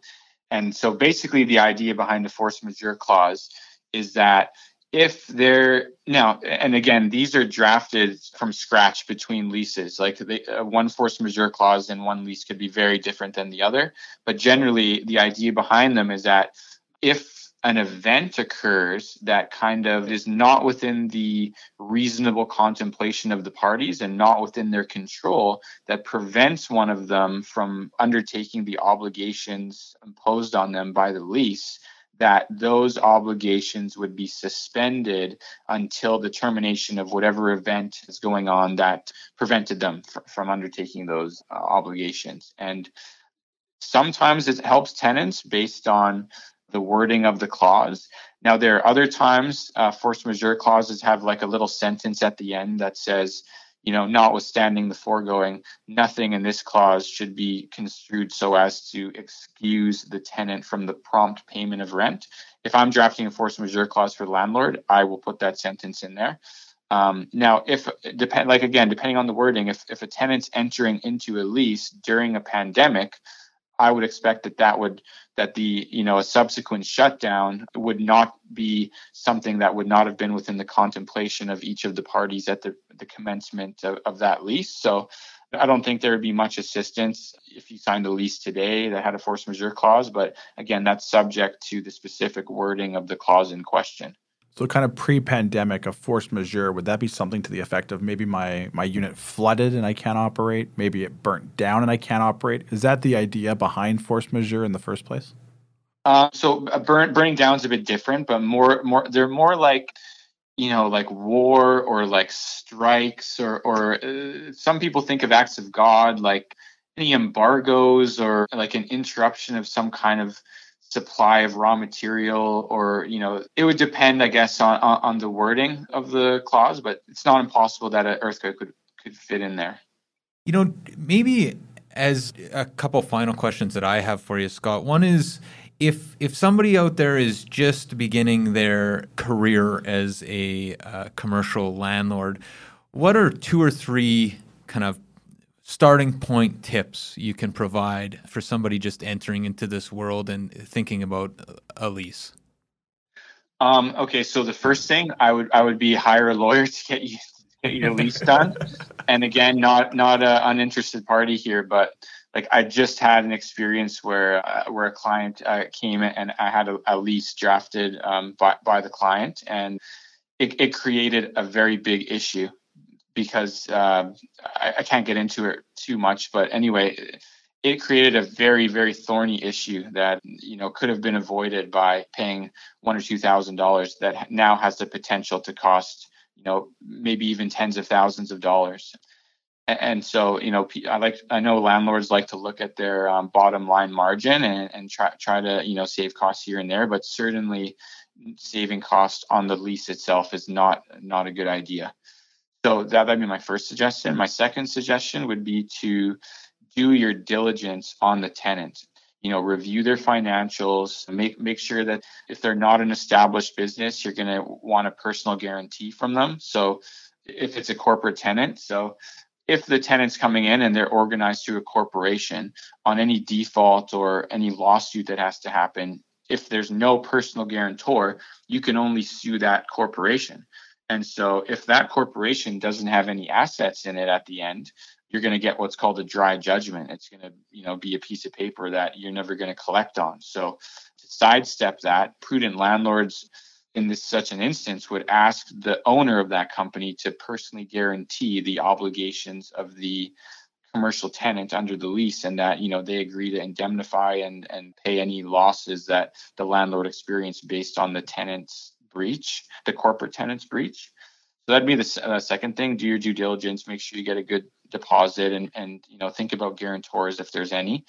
and so, basically, the idea behind the force majeure clause is that if they're now and again these are drafted from scratch between leases like they, uh, one force majeure clause in one lease could be very different than the other but generally the idea behind them is that if an event occurs that kind of is not within the reasonable contemplation of the parties and not within their control that prevents one of them from undertaking the obligations imposed on them by the lease that those obligations would be suspended until the termination of whatever event is going on that prevented them fr- from undertaking those uh, obligations. And sometimes it helps tenants based on the wording of the clause. Now, there are other times uh, force majeure clauses have like a little sentence at the end that says, you know, notwithstanding the foregoing, nothing in this clause should be construed so as to excuse the tenant from the prompt payment of rent. If I'm drafting a force majeure clause for the landlord, I will put that sentence in there. Um, now, if depend like again, depending on the wording, if if a tenant's entering into a lease during a pandemic, I would expect that that would that the you know a subsequent shutdown would not be something that would not have been within the contemplation of each of the parties at the, the commencement of, of that lease. So I don't think there would be much assistance if you signed a lease today that had a force majeure clause. But again, that's subject to the specific wording of the clause in question. So kind of pre-pandemic, a force majeure, would that be something to the effect of maybe my my unit flooded and I can't operate, maybe it burnt down and I can't operate? Is that the idea behind force majeure in the first place? Uh, so uh, burn, burning down is a bit different, but more more they're more like you know like war or like strikes or or uh, some people think of acts of God like any embargoes or like an interruption of some kind of supply of raw material or you know it would depend i guess on, on, the wording of the clause but it's not impossible that an earthquake could could fit in there. You know maybe as a couple final questions that i have for you scott. One is if if somebody out there is just beginning their career as a uh, commercial landlord what are two or three kind of starting point tips you can provide for somebody just entering into this world and thinking about a lease? Um, okay, so the first thing I would I would be hire a lawyer to get you get your lease done. [laughs] and again, not not an uninterested party here, but like I just had an experience where uh, where a client uh, came and I had a, a lease drafted um, by by the client, and it, it created a very big issue because uh, I, I, can't get into it too much. But anyway, it created a very very thorny issue that you know could have been avoided by paying one or two thousand dollars. That now has the potential to cost you know maybe even tens of thousands of dollars. And so, you know, I like I know landlords like to look at their um, bottom line margin and, and try try to you know save costs here and there, but certainly saving costs on the lease itself is not not a good idea. So that would be my first suggestion. My second suggestion would be to do your diligence on the tenant. You know, review their financials, make make sure that if they're not an established business, you're going to want a personal guarantee from them. So if it's a corporate tenant, so if the tenant's coming in and they're organized through a corporation on any default or any lawsuit that has to happen, if there's no personal guarantor, you can only sue that corporation And so if that corporation doesn't have any assets in it at the end, you're going to get what's called a dry judgment. It's going to, you know, be a piece of paper that you're never going to collect on. So to sidestep that, prudent landlords in this such an instance would ask the owner of that company to personally guarantee the obligations of the commercial tenant under the lease and that you know they agree to indemnify and and pay any losses that the landlord experienced based on the tenant's breach the corporate tenant's breach. So that'd be the uh, second thing do your due diligence make sure you get a good deposit and and you know think about guarantors if there's any.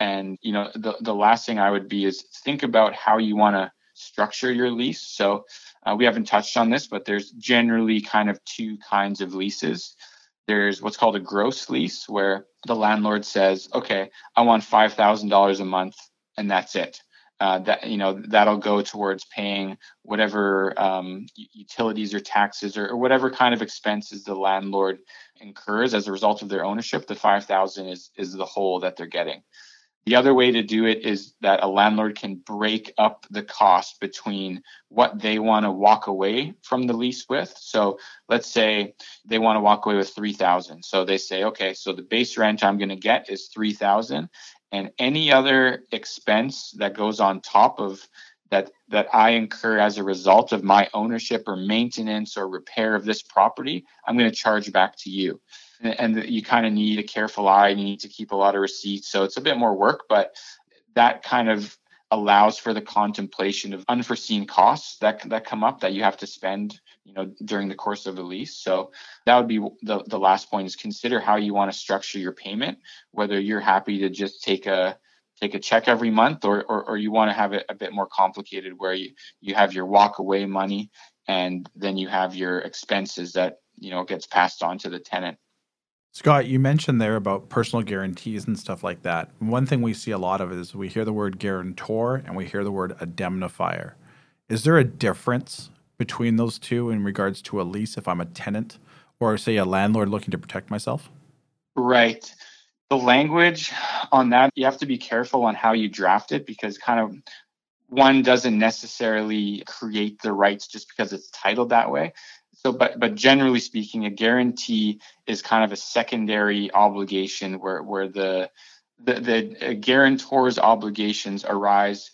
And you know the the last thing i would be is think about how you want to structure your lease. So uh, we haven't touched on this but there's generally kind of two kinds of leases. There's what's called a gross lease where the landlord says okay i want $5000 a month and that's it uh, that you know that'll go towards paying whatever um, utilities or taxes or, or, whatever kind of expenses the landlord incurs as a result of their ownership. The five thousand is is the whole that they're getting. The other way to do it is that a landlord can break up the cost between what they want to walk away from the lease with. So let's say they want to walk away with 3000. So they say, okay, so the base rent I'm going to get is 3000 and any other expense that goes on top of that that I incur as a result of my ownership or maintenance or repair of this property, I'm going to charge back to you. And, and you kind of need a careful eye. You need to keep a lot of receipts, so it's a bit more work, but that kind of allows for the contemplation of unforeseen costs that that come up that you have to spend you know during the course of the lease so that would be the, the last point is consider how you want to structure your payment whether you're happy to just take a take a check every month or or, or you want to have it a bit more complicated where you you have your walk away money and then you have your expenses that you know gets passed on to the tenant Scott, you mentioned there about personal guarantees and stuff like that. One thing we see a lot of is we hear the word guarantor and we hear the word indemnifier. Is there a difference between those two in regards to a lease if I'm a tenant or, say, a landlord looking to protect myself? Right. The language on that, you have to be careful on how you draft it because kind of one doesn't necessarily create the rights just because it's titled that way. So, but but generally speaking, a guarantee is kind of a secondary obligation where where the the, the guarantor's obligations arise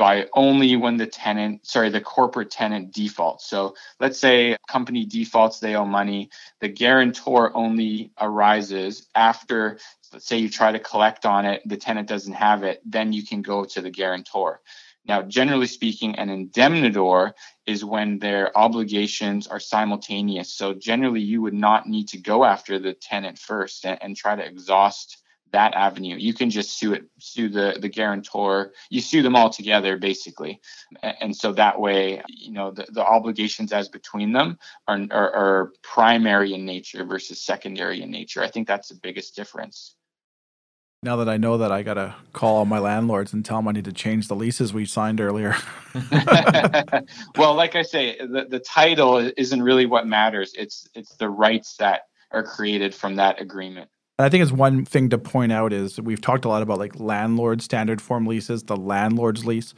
by only when the tenant, sorry, the corporate tenant defaults. So let's say company defaults, they owe money. The guarantor only arises after, let's say you try to collect on it, the tenant doesn't have it, then you can go to the guarantor. Now, generally speaking, an indemnitor is when their obligations are simultaneous. So generally, you would not need to go after the tenant first and, and try to exhaust that avenue. You can just sue it, sue the the guarantor. You sue them all together, basically, and so that way, you know, the, the obligations as between them are, are, are primary in nature versus secondary in nature. I think that's the biggest difference. Now that I know that, I gotta call all my landlords and tell them I need to change the leases we signed earlier. [laughs] [laughs] well, like I say, the, the title isn't really what matters. It's it's the rights that are created from that agreement. I think it's one thing to point out is we've talked a lot about like landlord standard form leases, the landlord's lease.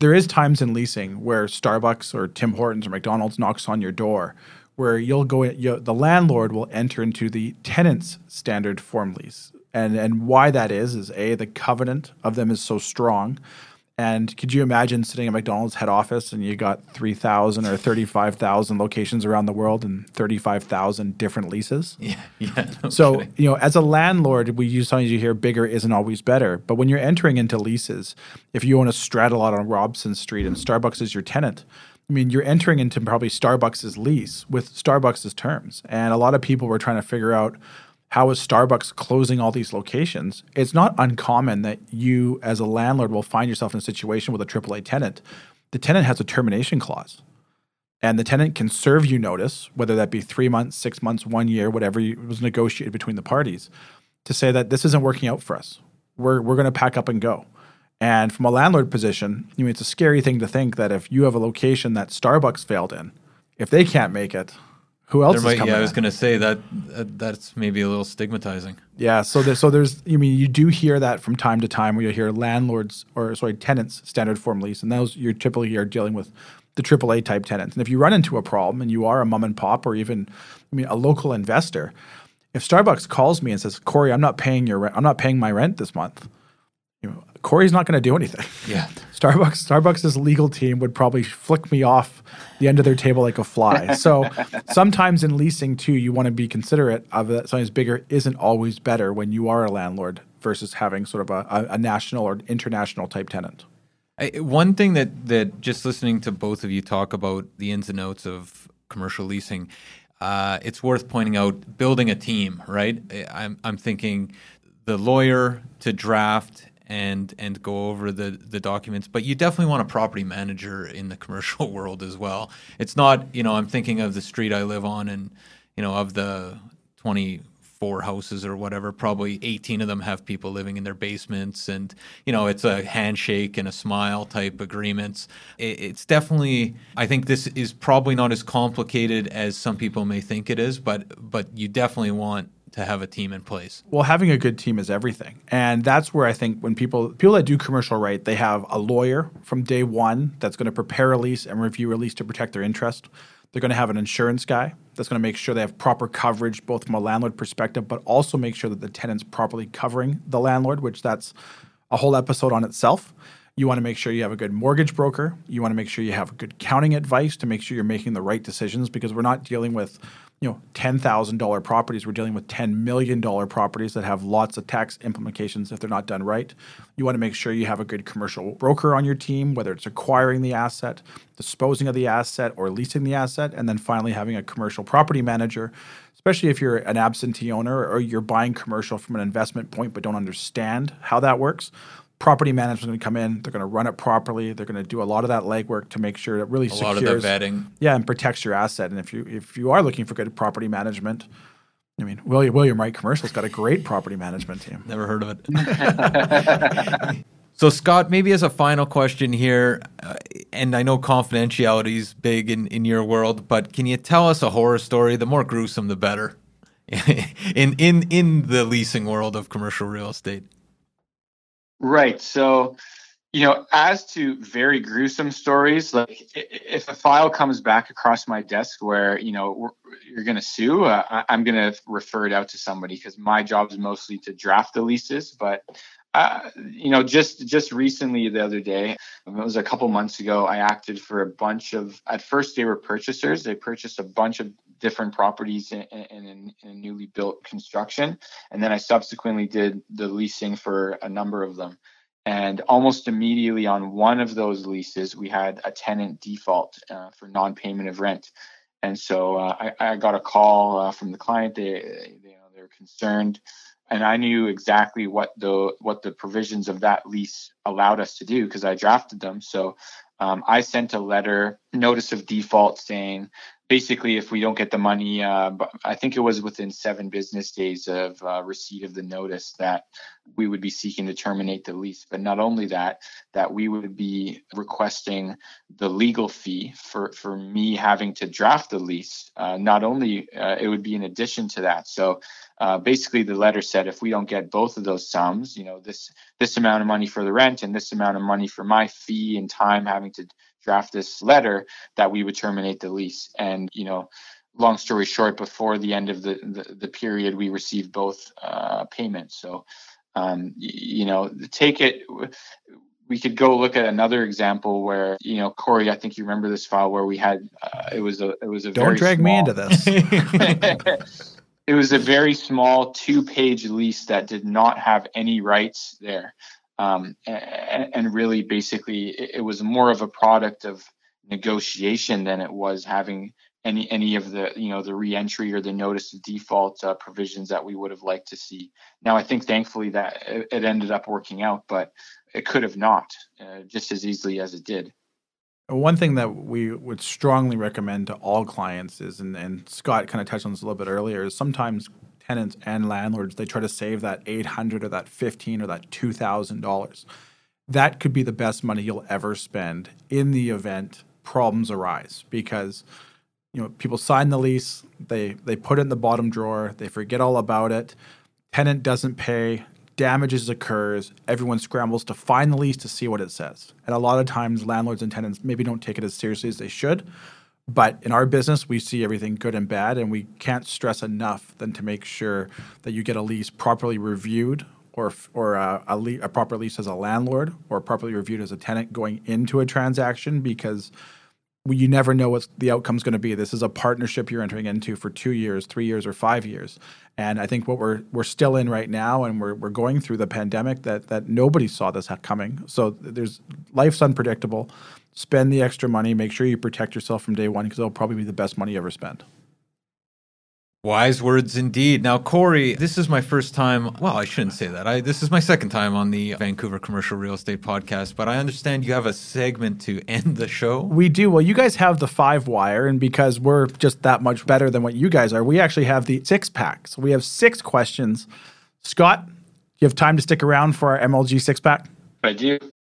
There is times in leasing where Starbucks or Tim Hortons or McDonald's knocks on your door, where you'll go. You, the landlord will enter into the tenant's standard form lease, and and why that is is a the covenant of them is so strong and could you imagine sitting at McDonald's head office and you got 3,000 or 35,000 locations around the world and 35,000 different leases? [laughs] Yeah. Yeah. No so, kidding. you know, as a landlord, we use sometimes you hear bigger isn't always better. But when you're entering into leases, if you own a straddle lot on Robson Street and Starbucks is your tenant, I mean, you're entering into probably Starbucks' lease with Starbucks' terms. And a lot of people were trying to figure out how is Starbucks closing all these locations? It's not uncommon that you, as a landlord, will find yourself in a situation with a AAA tenant. The tenant has a termination clause, and the tenant can serve you notice, whether that be three months, six months, one year, whatever was negotiated between the parties, to say that this isn't working out for us. We're, we're going to pack up and go. And from a landlord position, I mean, it's a scary thing to think that if you have a location that Starbucks failed in, if they can't make it, Who else might, coming yeah, I was going to say that uh, that's maybe a little stigmatizing. Yeah, so there, so there's I mean you do hear that from time to time where you hear landlords or sorry tenants standard form lease, and those you're typically are dealing with the AAA type tenants. And if you run into a problem and you are a mom and pop or even I mean a local investor, if Starbucks calls me and says Corey, I'm not paying your rent, I'm not paying my rent this month, you know, Corey's not going to do anything. Yeah. [laughs] Starbucks Starbucks' legal team would probably flick me off the end of their table like a fly. [laughs] So sometimes in leasing too, you want to be considerate of that sometimes bigger isn't always better when you are a landlord versus having sort of a, a, a national or international type tenant. I, one thing that that just listening to both of you talk about the ins and outs of commercial leasing, uh, it's worth pointing out building a team. Right, I'm I'm thinking the lawyer to draft and and go over the the documents, but you definitely want a property manager in the commercial [laughs] world as well. It's not you know I'm thinking of the street I live on, and you know of the twenty four houses or whatever, probably 18 of them have people living in their basements. And, you know, it's a handshake and a smile type agreements. It, it's definitely, I think this is probably not as complicated as some people may think it is, but, but you definitely want to have a team in place. Well, having a good team is everything. And that's where I think when people people that do commercial right, they have a lawyer from day one that's going to prepare a lease and review a lease to protect their interest. They're going to have an insurance guy that's going to make sure they have proper coverage, both from a landlord perspective, but also make sure that the tenant's properly covering the landlord, which that's a whole episode on itself. You want to make sure you have a good mortgage broker. You want to make sure you have good counting advice to make sure you're making the right decisions because we're not dealing with, you know, ten thousand dollar properties. We're dealing with ten million dollar properties that have lots of tax implications if they're not done right. You want to make sure you have a good commercial broker on your team, whether it's acquiring the asset, disposing of the asset, or leasing the asset, and then finally having a commercial property manager. Especially if you're an absentee owner or you're buying commercial from an investment point but don't understand how that works property management's going to come in. They're going to run it properly. They're going to do a lot of that legwork to make sure it really A secures, lot of the vetting. yeah, and protects your asset. And if you if you are looking for good property management, I mean, William William Wright Commercial's got a great property management team. Never heard of it. [laughs] so, Scott, maybe as a final question here, uh, and I know confidentiality is big in, in your world, but can you tell us a horror story? The more gruesome, the better. [laughs] in in in the leasing world of commercial real estate. Right. So, you know, as to very gruesome stories, like if a file comes back across my desk where, you know, you're going to sue, uh, I'm going to refer it out to somebody because my job is mostly to draft the leases. But, uh, you know, just just recently the other day, it was a couple months ago, I acted for a bunch of, at first they were purchasers. They purchased a bunch of different properties in, in, in, newly built construction. And then I subsequently did the leasing for a number of them. And almost immediately on one of those leases, we had a tenant default uh, for non-payment of rent. And so uh, I, I got a call uh, from the client. They, they, you know, they were concerned, and I knew exactly what the what the provisions of that lease allowed us to do because I drafted them. So um, I sent a letter, notice of default, saying basically if we don't get the money, uh, I think it was within seven business days of uh, receipt of the notice that we would be seeking to terminate the lease. But not only that, that we would be requesting the legal fee for, for me having to draft the lease. Uh, not only uh, it would be in addition to that. So uh, basically, the letter said if we don't get both of those sums, you know, this this amount of money for the rent and this amount of money for my fee and time having to draft this letter, that we would terminate the lease. And you know, long story short, before the end of the the, the period, we received both uh, payments. So um, you know, take it. We could go look at another example where you know, Corey. I think you remember this file where we had uh, it was a it was a Don't very drag me into this. [laughs] it was a very small two-page lease that did not have any rights there, um, and, and really, basically, it, it was more of a product of negotiation than it was having any any of the you know the reentry or the notice of default uh, provisions that we would have liked to see. Now, I think thankfully that it, it ended up working out, but it could have not uh, just as easily as it did. One thing that we would strongly recommend to all clients is, and, and Scott kind of touched on this a little bit earlier, is sometimes tenants and landlords they try to save that eight hundred or that fifteen or that two thousand dollars. That could be the best money you'll ever spend in the event problems arise because you know, people sign the lease, they they put it in the bottom drawer, they forget all about it. Tenant doesn't pay, damages occurs, everyone scrambles to find the lease to see what it says. And a lot of times landlords and tenants maybe don't take it as seriously as they should. But in our business, we see everything good and bad, and we can't stress enough than to make sure that you get a lease properly reviewed or, or a, a, le- a proper lease as a landlord or properly reviewed as a tenant going into a transaction because we, you never know what the outcome's going to be. This is a partnership you're entering into for two years, three years, or five years. And I think what we're we're still in right now, and we're we're going through the pandemic that that nobody saw this coming. So there's life's unpredictable. Spend the extra money. Make sure you protect yourself from day one because it'll probably be the best money you ever spent. Wise words indeed. Now, Corey, this is my first time. Well, I shouldn't say that. I, this is my second time on the Vancouver Commercial Real Estate Podcast, but I understand you have a segment to [laughs] end the show. We do. Well, you guys have the five wire, and because we're just that much better than what you guys are, we actually have the six pack. So we have six questions. Scott, you have time to stick around for our MLG six pack? I do.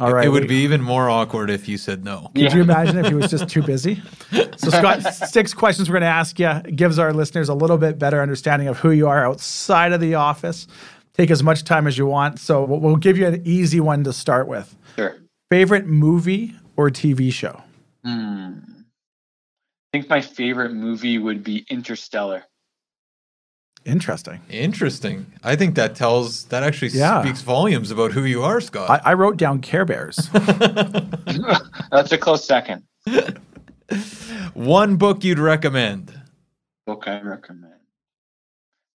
All right. It would be even more awkward if you said no. Could yeah. you imagine if he was just too busy? [laughs] So, Scott, six questions we're going to ask you gives our listeners a little bit better understanding of who you are outside of the office. Take as much time as you want. So, we'll give you an easy one to start with. Sure. Favorite movie or TV show? Hmm. I think my favorite movie would be Interstellar. Interesting. Interesting. I think that tells that actually yeah. speaks volumes about who you are, Scott. I, I wrote down Care Bears. [laughs] [laughs] That's a close second. [laughs] One book you'd recommend. Book I recommend.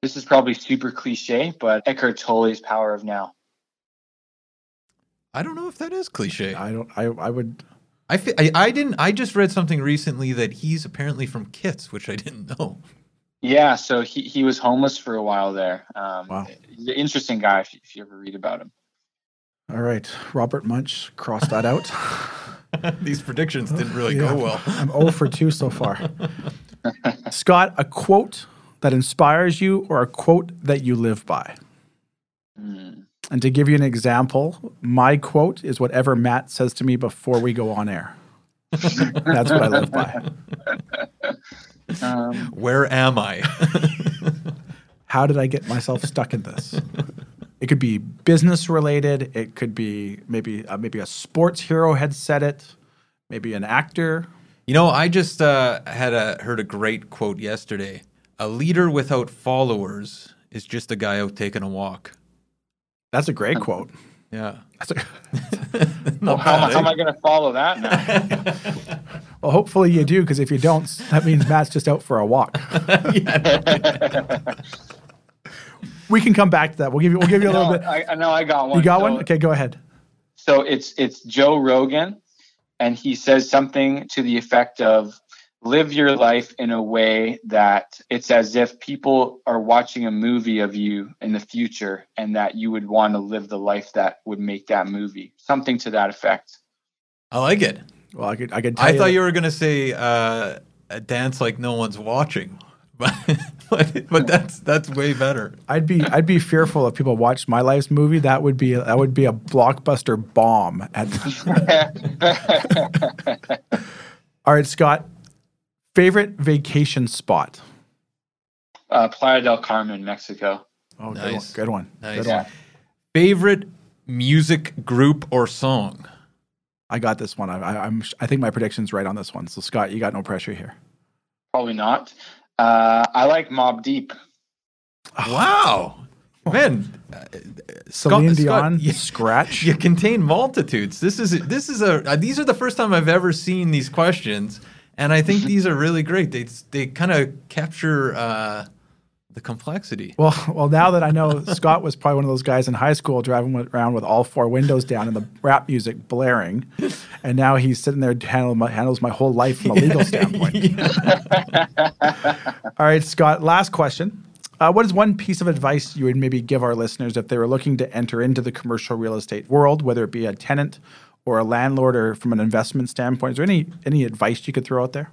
This is probably super cliche, but Eckhart Tolle's Power of Now. I don't know if that is cliche. I don't. I I would. I, I, I didn't. I just read something recently that he's apparently from Kits, which I didn't know. Yeah, so he, he was homeless for a while there. Um, wow. He's an interesting guy if you, if you ever read about him. All right. Robert Munsch, cross that out. [laughs] These predictions didn't really yeah, go well. I'm 0 for 2 so far. [laughs] Scott, a quote that inspires you or a quote that you live by? Mm. And to give you an example, my quote is whatever Matt says to me before we go on air. [laughs] That's what I live by. Um, [laughs] Where am I? [laughs] how did I get myself stuck in this? It could be business related. It could be maybe uh, maybe a sports hero had said it. Maybe an actor. You know, I just uh, had a, heard a great quote yesterday. A leader without followers is just a guy out taking a walk. That's a great quote. Yeah. [laughs] Well, how, how, am I going to follow that now? [laughs] well, hopefully you do, because if you don't, that means Matt's just out for a walk. [laughs] we can come back to that. We'll give you. We'll give you a little bit. I know I got one. You got so, one? Okay, go ahead. So it's it's Joe Rogan, and he says something to the effect of live your life in a way that it's as if people are watching a movie of you in the future and that you would want to live the life that would make that movie. Something to that effect. I like it. Well, I could I could I you thought you were going to say uh, a dance like no one's watching. [laughs] But, but but that's that's way better. I'd be I'd be fearful if people watched my life's movie. That would be that would be a blockbuster bomb. At the- [laughs] [laughs] All right, Scott. Favorite vacation spot? Uh, Playa del Carmen, Mexico. Oh, nice. good one. Good one. Nice. Good one. Favorite music group or song? I got this one. I, am I think my prediction's right on this one. So Scott, you got no pressure here. Probably not. Uh, I like Mobb Deep. Wow. Man, [laughs] uh, Celine Dion, Scott, scratch. [laughs] You contain multitudes. This is this is a. Uh, these are the first time I've ever seen these questions and I think [laughs] these are really great. They they kind of capture uh, the complexity. Well, well, now that I know Scott was probably one of those guys in high school driving around with all four windows down and the rap music blaring, and now he's sitting there handling my, handles my whole life from a legal [laughs] standpoint. all right, Scott. Last question. Uh, what is one piece of advice you would maybe give our listeners if they were looking to enter into the commercial real estate world, whether it be a tenant or a landlord, or from an investment standpoint? Is there any any advice you could throw out there?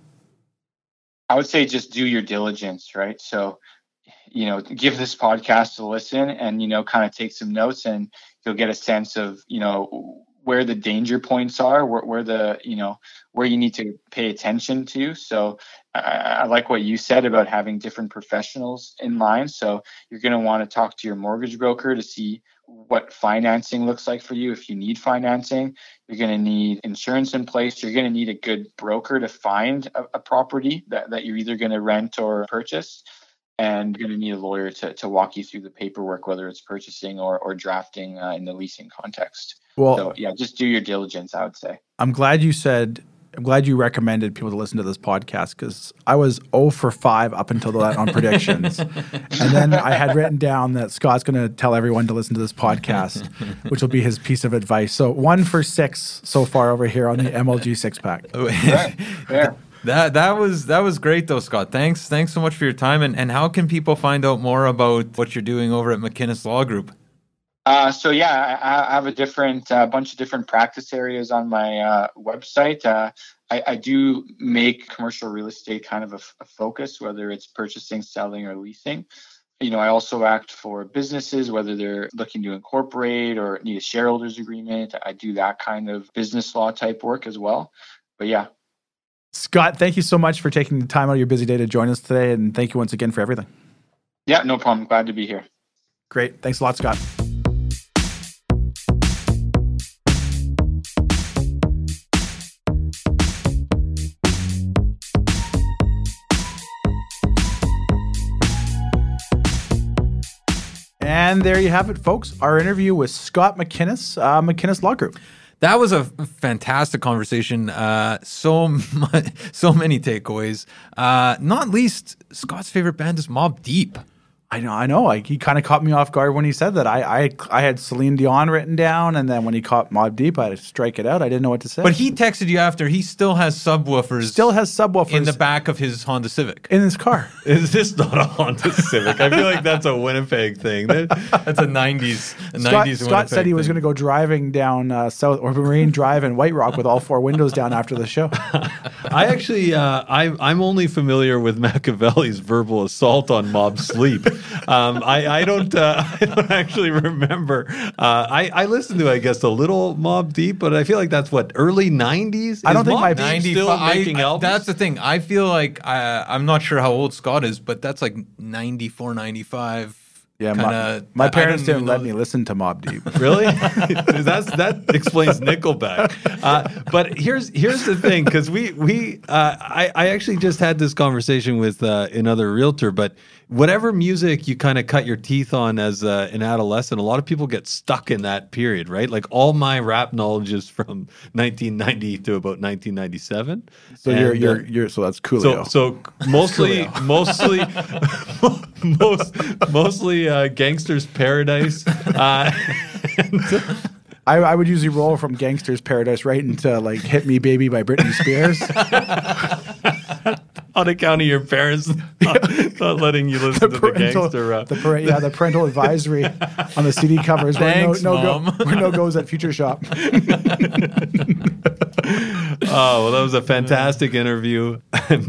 I would say just do your diligence, right? So you know, give this podcast a listen and, you know, kind of take some notes and you'll get a sense of, you know, where the danger points are, where, where the, you know, where you need to pay attention to. So I, I like what you said about having different professionals in line. So you're going to want to talk to your mortgage broker to see what financing looks like for you. If you need financing, you're going to need insurance in place. You're going to need a good broker to find a, a property that, that you're either going to rent or purchase and you're going to need a lawyer to, to walk you through the paperwork, whether it's purchasing or, or drafting uh, in the leasing context. Well, so yeah, just do your diligence, I would say. I'm glad you said, I'm glad you recommended people to listen to this podcast because I was 0 for 5 up until that on predictions. [laughs] and then I had written down that Scott's going to tell everyone to listen to this podcast, which will be his piece of advice. So one for six so far over here on the MLG six pack. [laughs] yeah. That that was that was great though, Scott. Thanks thanks so much for your time. And and how can people find out more about what you're doing over at McInnes Law Group? Uh, so yeah, I, I have a different uh, bunch of different practice areas on my uh, website. Uh, I, I, do make commercial real estate kind of a, a, focus, whether it's purchasing, selling, or leasing. You know, I also act for businesses, whether they're looking to incorporate or need a shareholders agreement. I do that kind of business law type work as well. But yeah, Scott, thank you so much for taking the time out of your busy day to join us today. And thank you once again for everything. Yeah, no problem. Glad to be here. Great. Thanks a lot, Scott. And there you have it, folks. Our interview with Scott McInnes, uh, McInnes Law Group. That was a fantastic conversation. Uh, so [laughs] so many takeaways. Uh, not least, Scott's favorite band is Mobb Deep. I know, I know. Like he kind of caught me off guard when he said that. I, I, I had Celine Dion written down, and then when he caught Mobb Deep, I had to strike it out. I didn't know what to say. But he texted you after. He still has subwoofers. Still has subwoofers in the back of his Honda Civic. In his car. [laughs] Is this not a Honda Civic? I feel like that's a Winnipeg thing. that's a '90s. A Scott, 90s Scott said he was going to go driving down uh, South or Marine Drive in White Rock with all four windows down after the show. [laughs] I actually, uh, I, I'm only familiar with Machiavelli's verbal assault on Mob Sleep. Um, I I, I don't uh, [laughs] I don't actually remember. Uh, I I listened to I guess a little Mobb Deep, but I feel like that's what early '90s. I don't think Mob my Deep still making I, albums. That's the thing. I feel like I, I'm not sure how old Scott is, but that's like 94, 95. Yeah, Kinda, my, my parents didn't let me listen to Mobb Deep. [laughs] really? [laughs] That's that explains Nickelback. Uh, but here's here's the thing, because we we uh, I I actually just had this conversation with uh, another realtor, but whatever music you kind of cut your teeth on as uh, an adolescent, a lot of people get stuck in that period, right? Like all my rap knowledge is from [laughs] 1990 to about 1997. So and, you're you're uh, you're so that's Coolio. So so [laughs] mostly [laughs] mostly most mostly uh, Gangster's Paradise. Uh, and, I, I, would usually roll from Gangster's Paradise right into like "Hit Me Baby" by Britney Spears. On account of your parents [laughs] not, not letting you listen the to parental, the gangster rap. The par- yeah, the parental advisory [laughs] on the CD covers Thanks, where no, no, go, where no goes at Future Shop. [laughs] oh, well, that was a fantastic interview.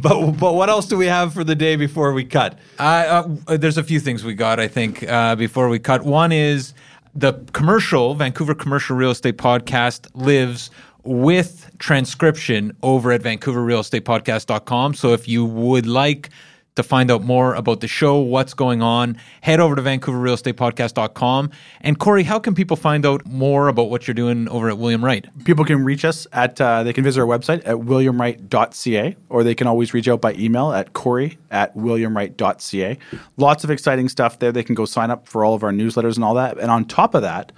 but but what else do we have for the day before we cut? Uh, uh, there's a few things we got, I think, uh, before we cut. One is the commercial, Vancouver Commercial Real Estate Podcast lives with transcription over at vancouverrealestatepodcast.com. So if you would like to find out more about the show, what's going on, head over to vancouverrealestatepodcast.com. And Corey, how can people find out more about what you're doing over at William Wright? People can reach us at, uh, they can visit our website at williamwright.ca, or they can always reach out by email at corey at williamwright.ca. Lots of exciting stuff there. They can go sign up for all of our newsletters and all that. And on top of that,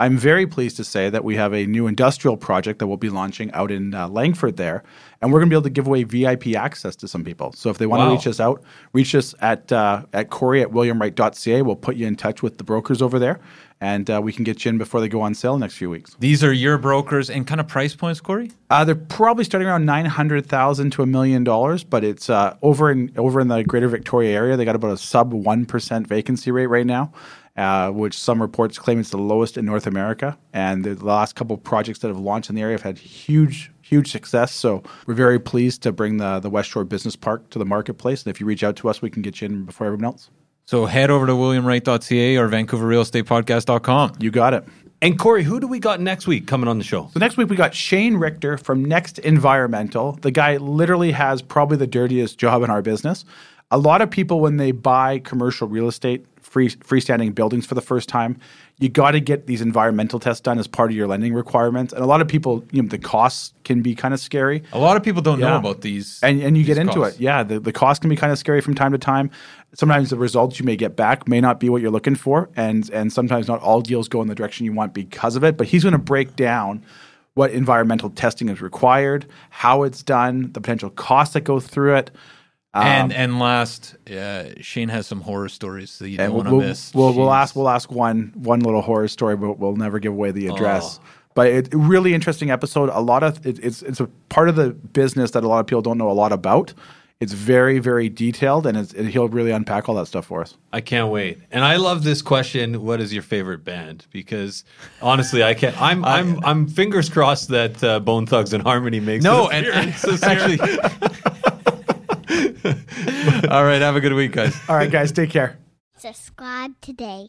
I'm very pleased to say that we have a new industrial project that we'll be launching out in uh, Langford there, and we're going to be able to give away VIP access to some people. So if they want Wow. to reach us out, reach us at uh, at Corey at WilliamWright.ca. We'll put you in touch with the brokers over there, and uh, we can get you in before they go on sale the next few weeks. These are your brokers and kind of price points, Corey? Uh, they're probably starting around nine hundred thousand to a million dollars, but it's uh, over in over in the Greater Victoria area. They got about a sub one percent vacancy rate right now, uh, which some reports claim it's the lowest in North America. And the last couple projects that have launched in the area have had huge huge success. So we're very pleased to bring the the West Shore Business Park to the marketplace. And if you reach out to us, we can get you in before everyone else. So head over to williamwright.ca or vancouverrealestatepodcast.com. You got it. And Corey, who do we got next week coming on the show? So next week we got Shane Richter from Next Environmental. The guy literally has probably the dirtiest job in our business. A lot of people when they buy commercial real estate, free freestanding buildings for the first time, you got to get these environmental tests done as part of your lending requirements. And a lot of people, you know, the costs can be kind of scary. A lot of people don't know about these. And and you get into costs. it. Yeah, the, the cost can be kind of scary from time to time. Sometimes the results you may get back may not be what you're looking for, and and sometimes not all deals go in the direction you want because of it. But he's going to break down what environmental testing is required, how it's done, the potential costs that go through it. And and last, uh, Shane has some horror stories that you don't want we'll, to we'll, miss. we'll, we'll ask we'll ask one one little horror story, but we'll never give away the address. Oh. But it really interesting episode. A lot of it, it's it's a part of the business that a lot of people don't know a lot about. It's very very detailed, and it's, and he'll really unpack all that stuff for us. I can't wait. And I love this question. What is your favorite band? Because honestly, I can't. I'm I'm I'm fingers crossed that uh, Bone Thugs and Harmony makes No, an and, and appearance this year. actually. [laughs] All right. Have a good week, guys. All right, guys. Take care. Subscribe today.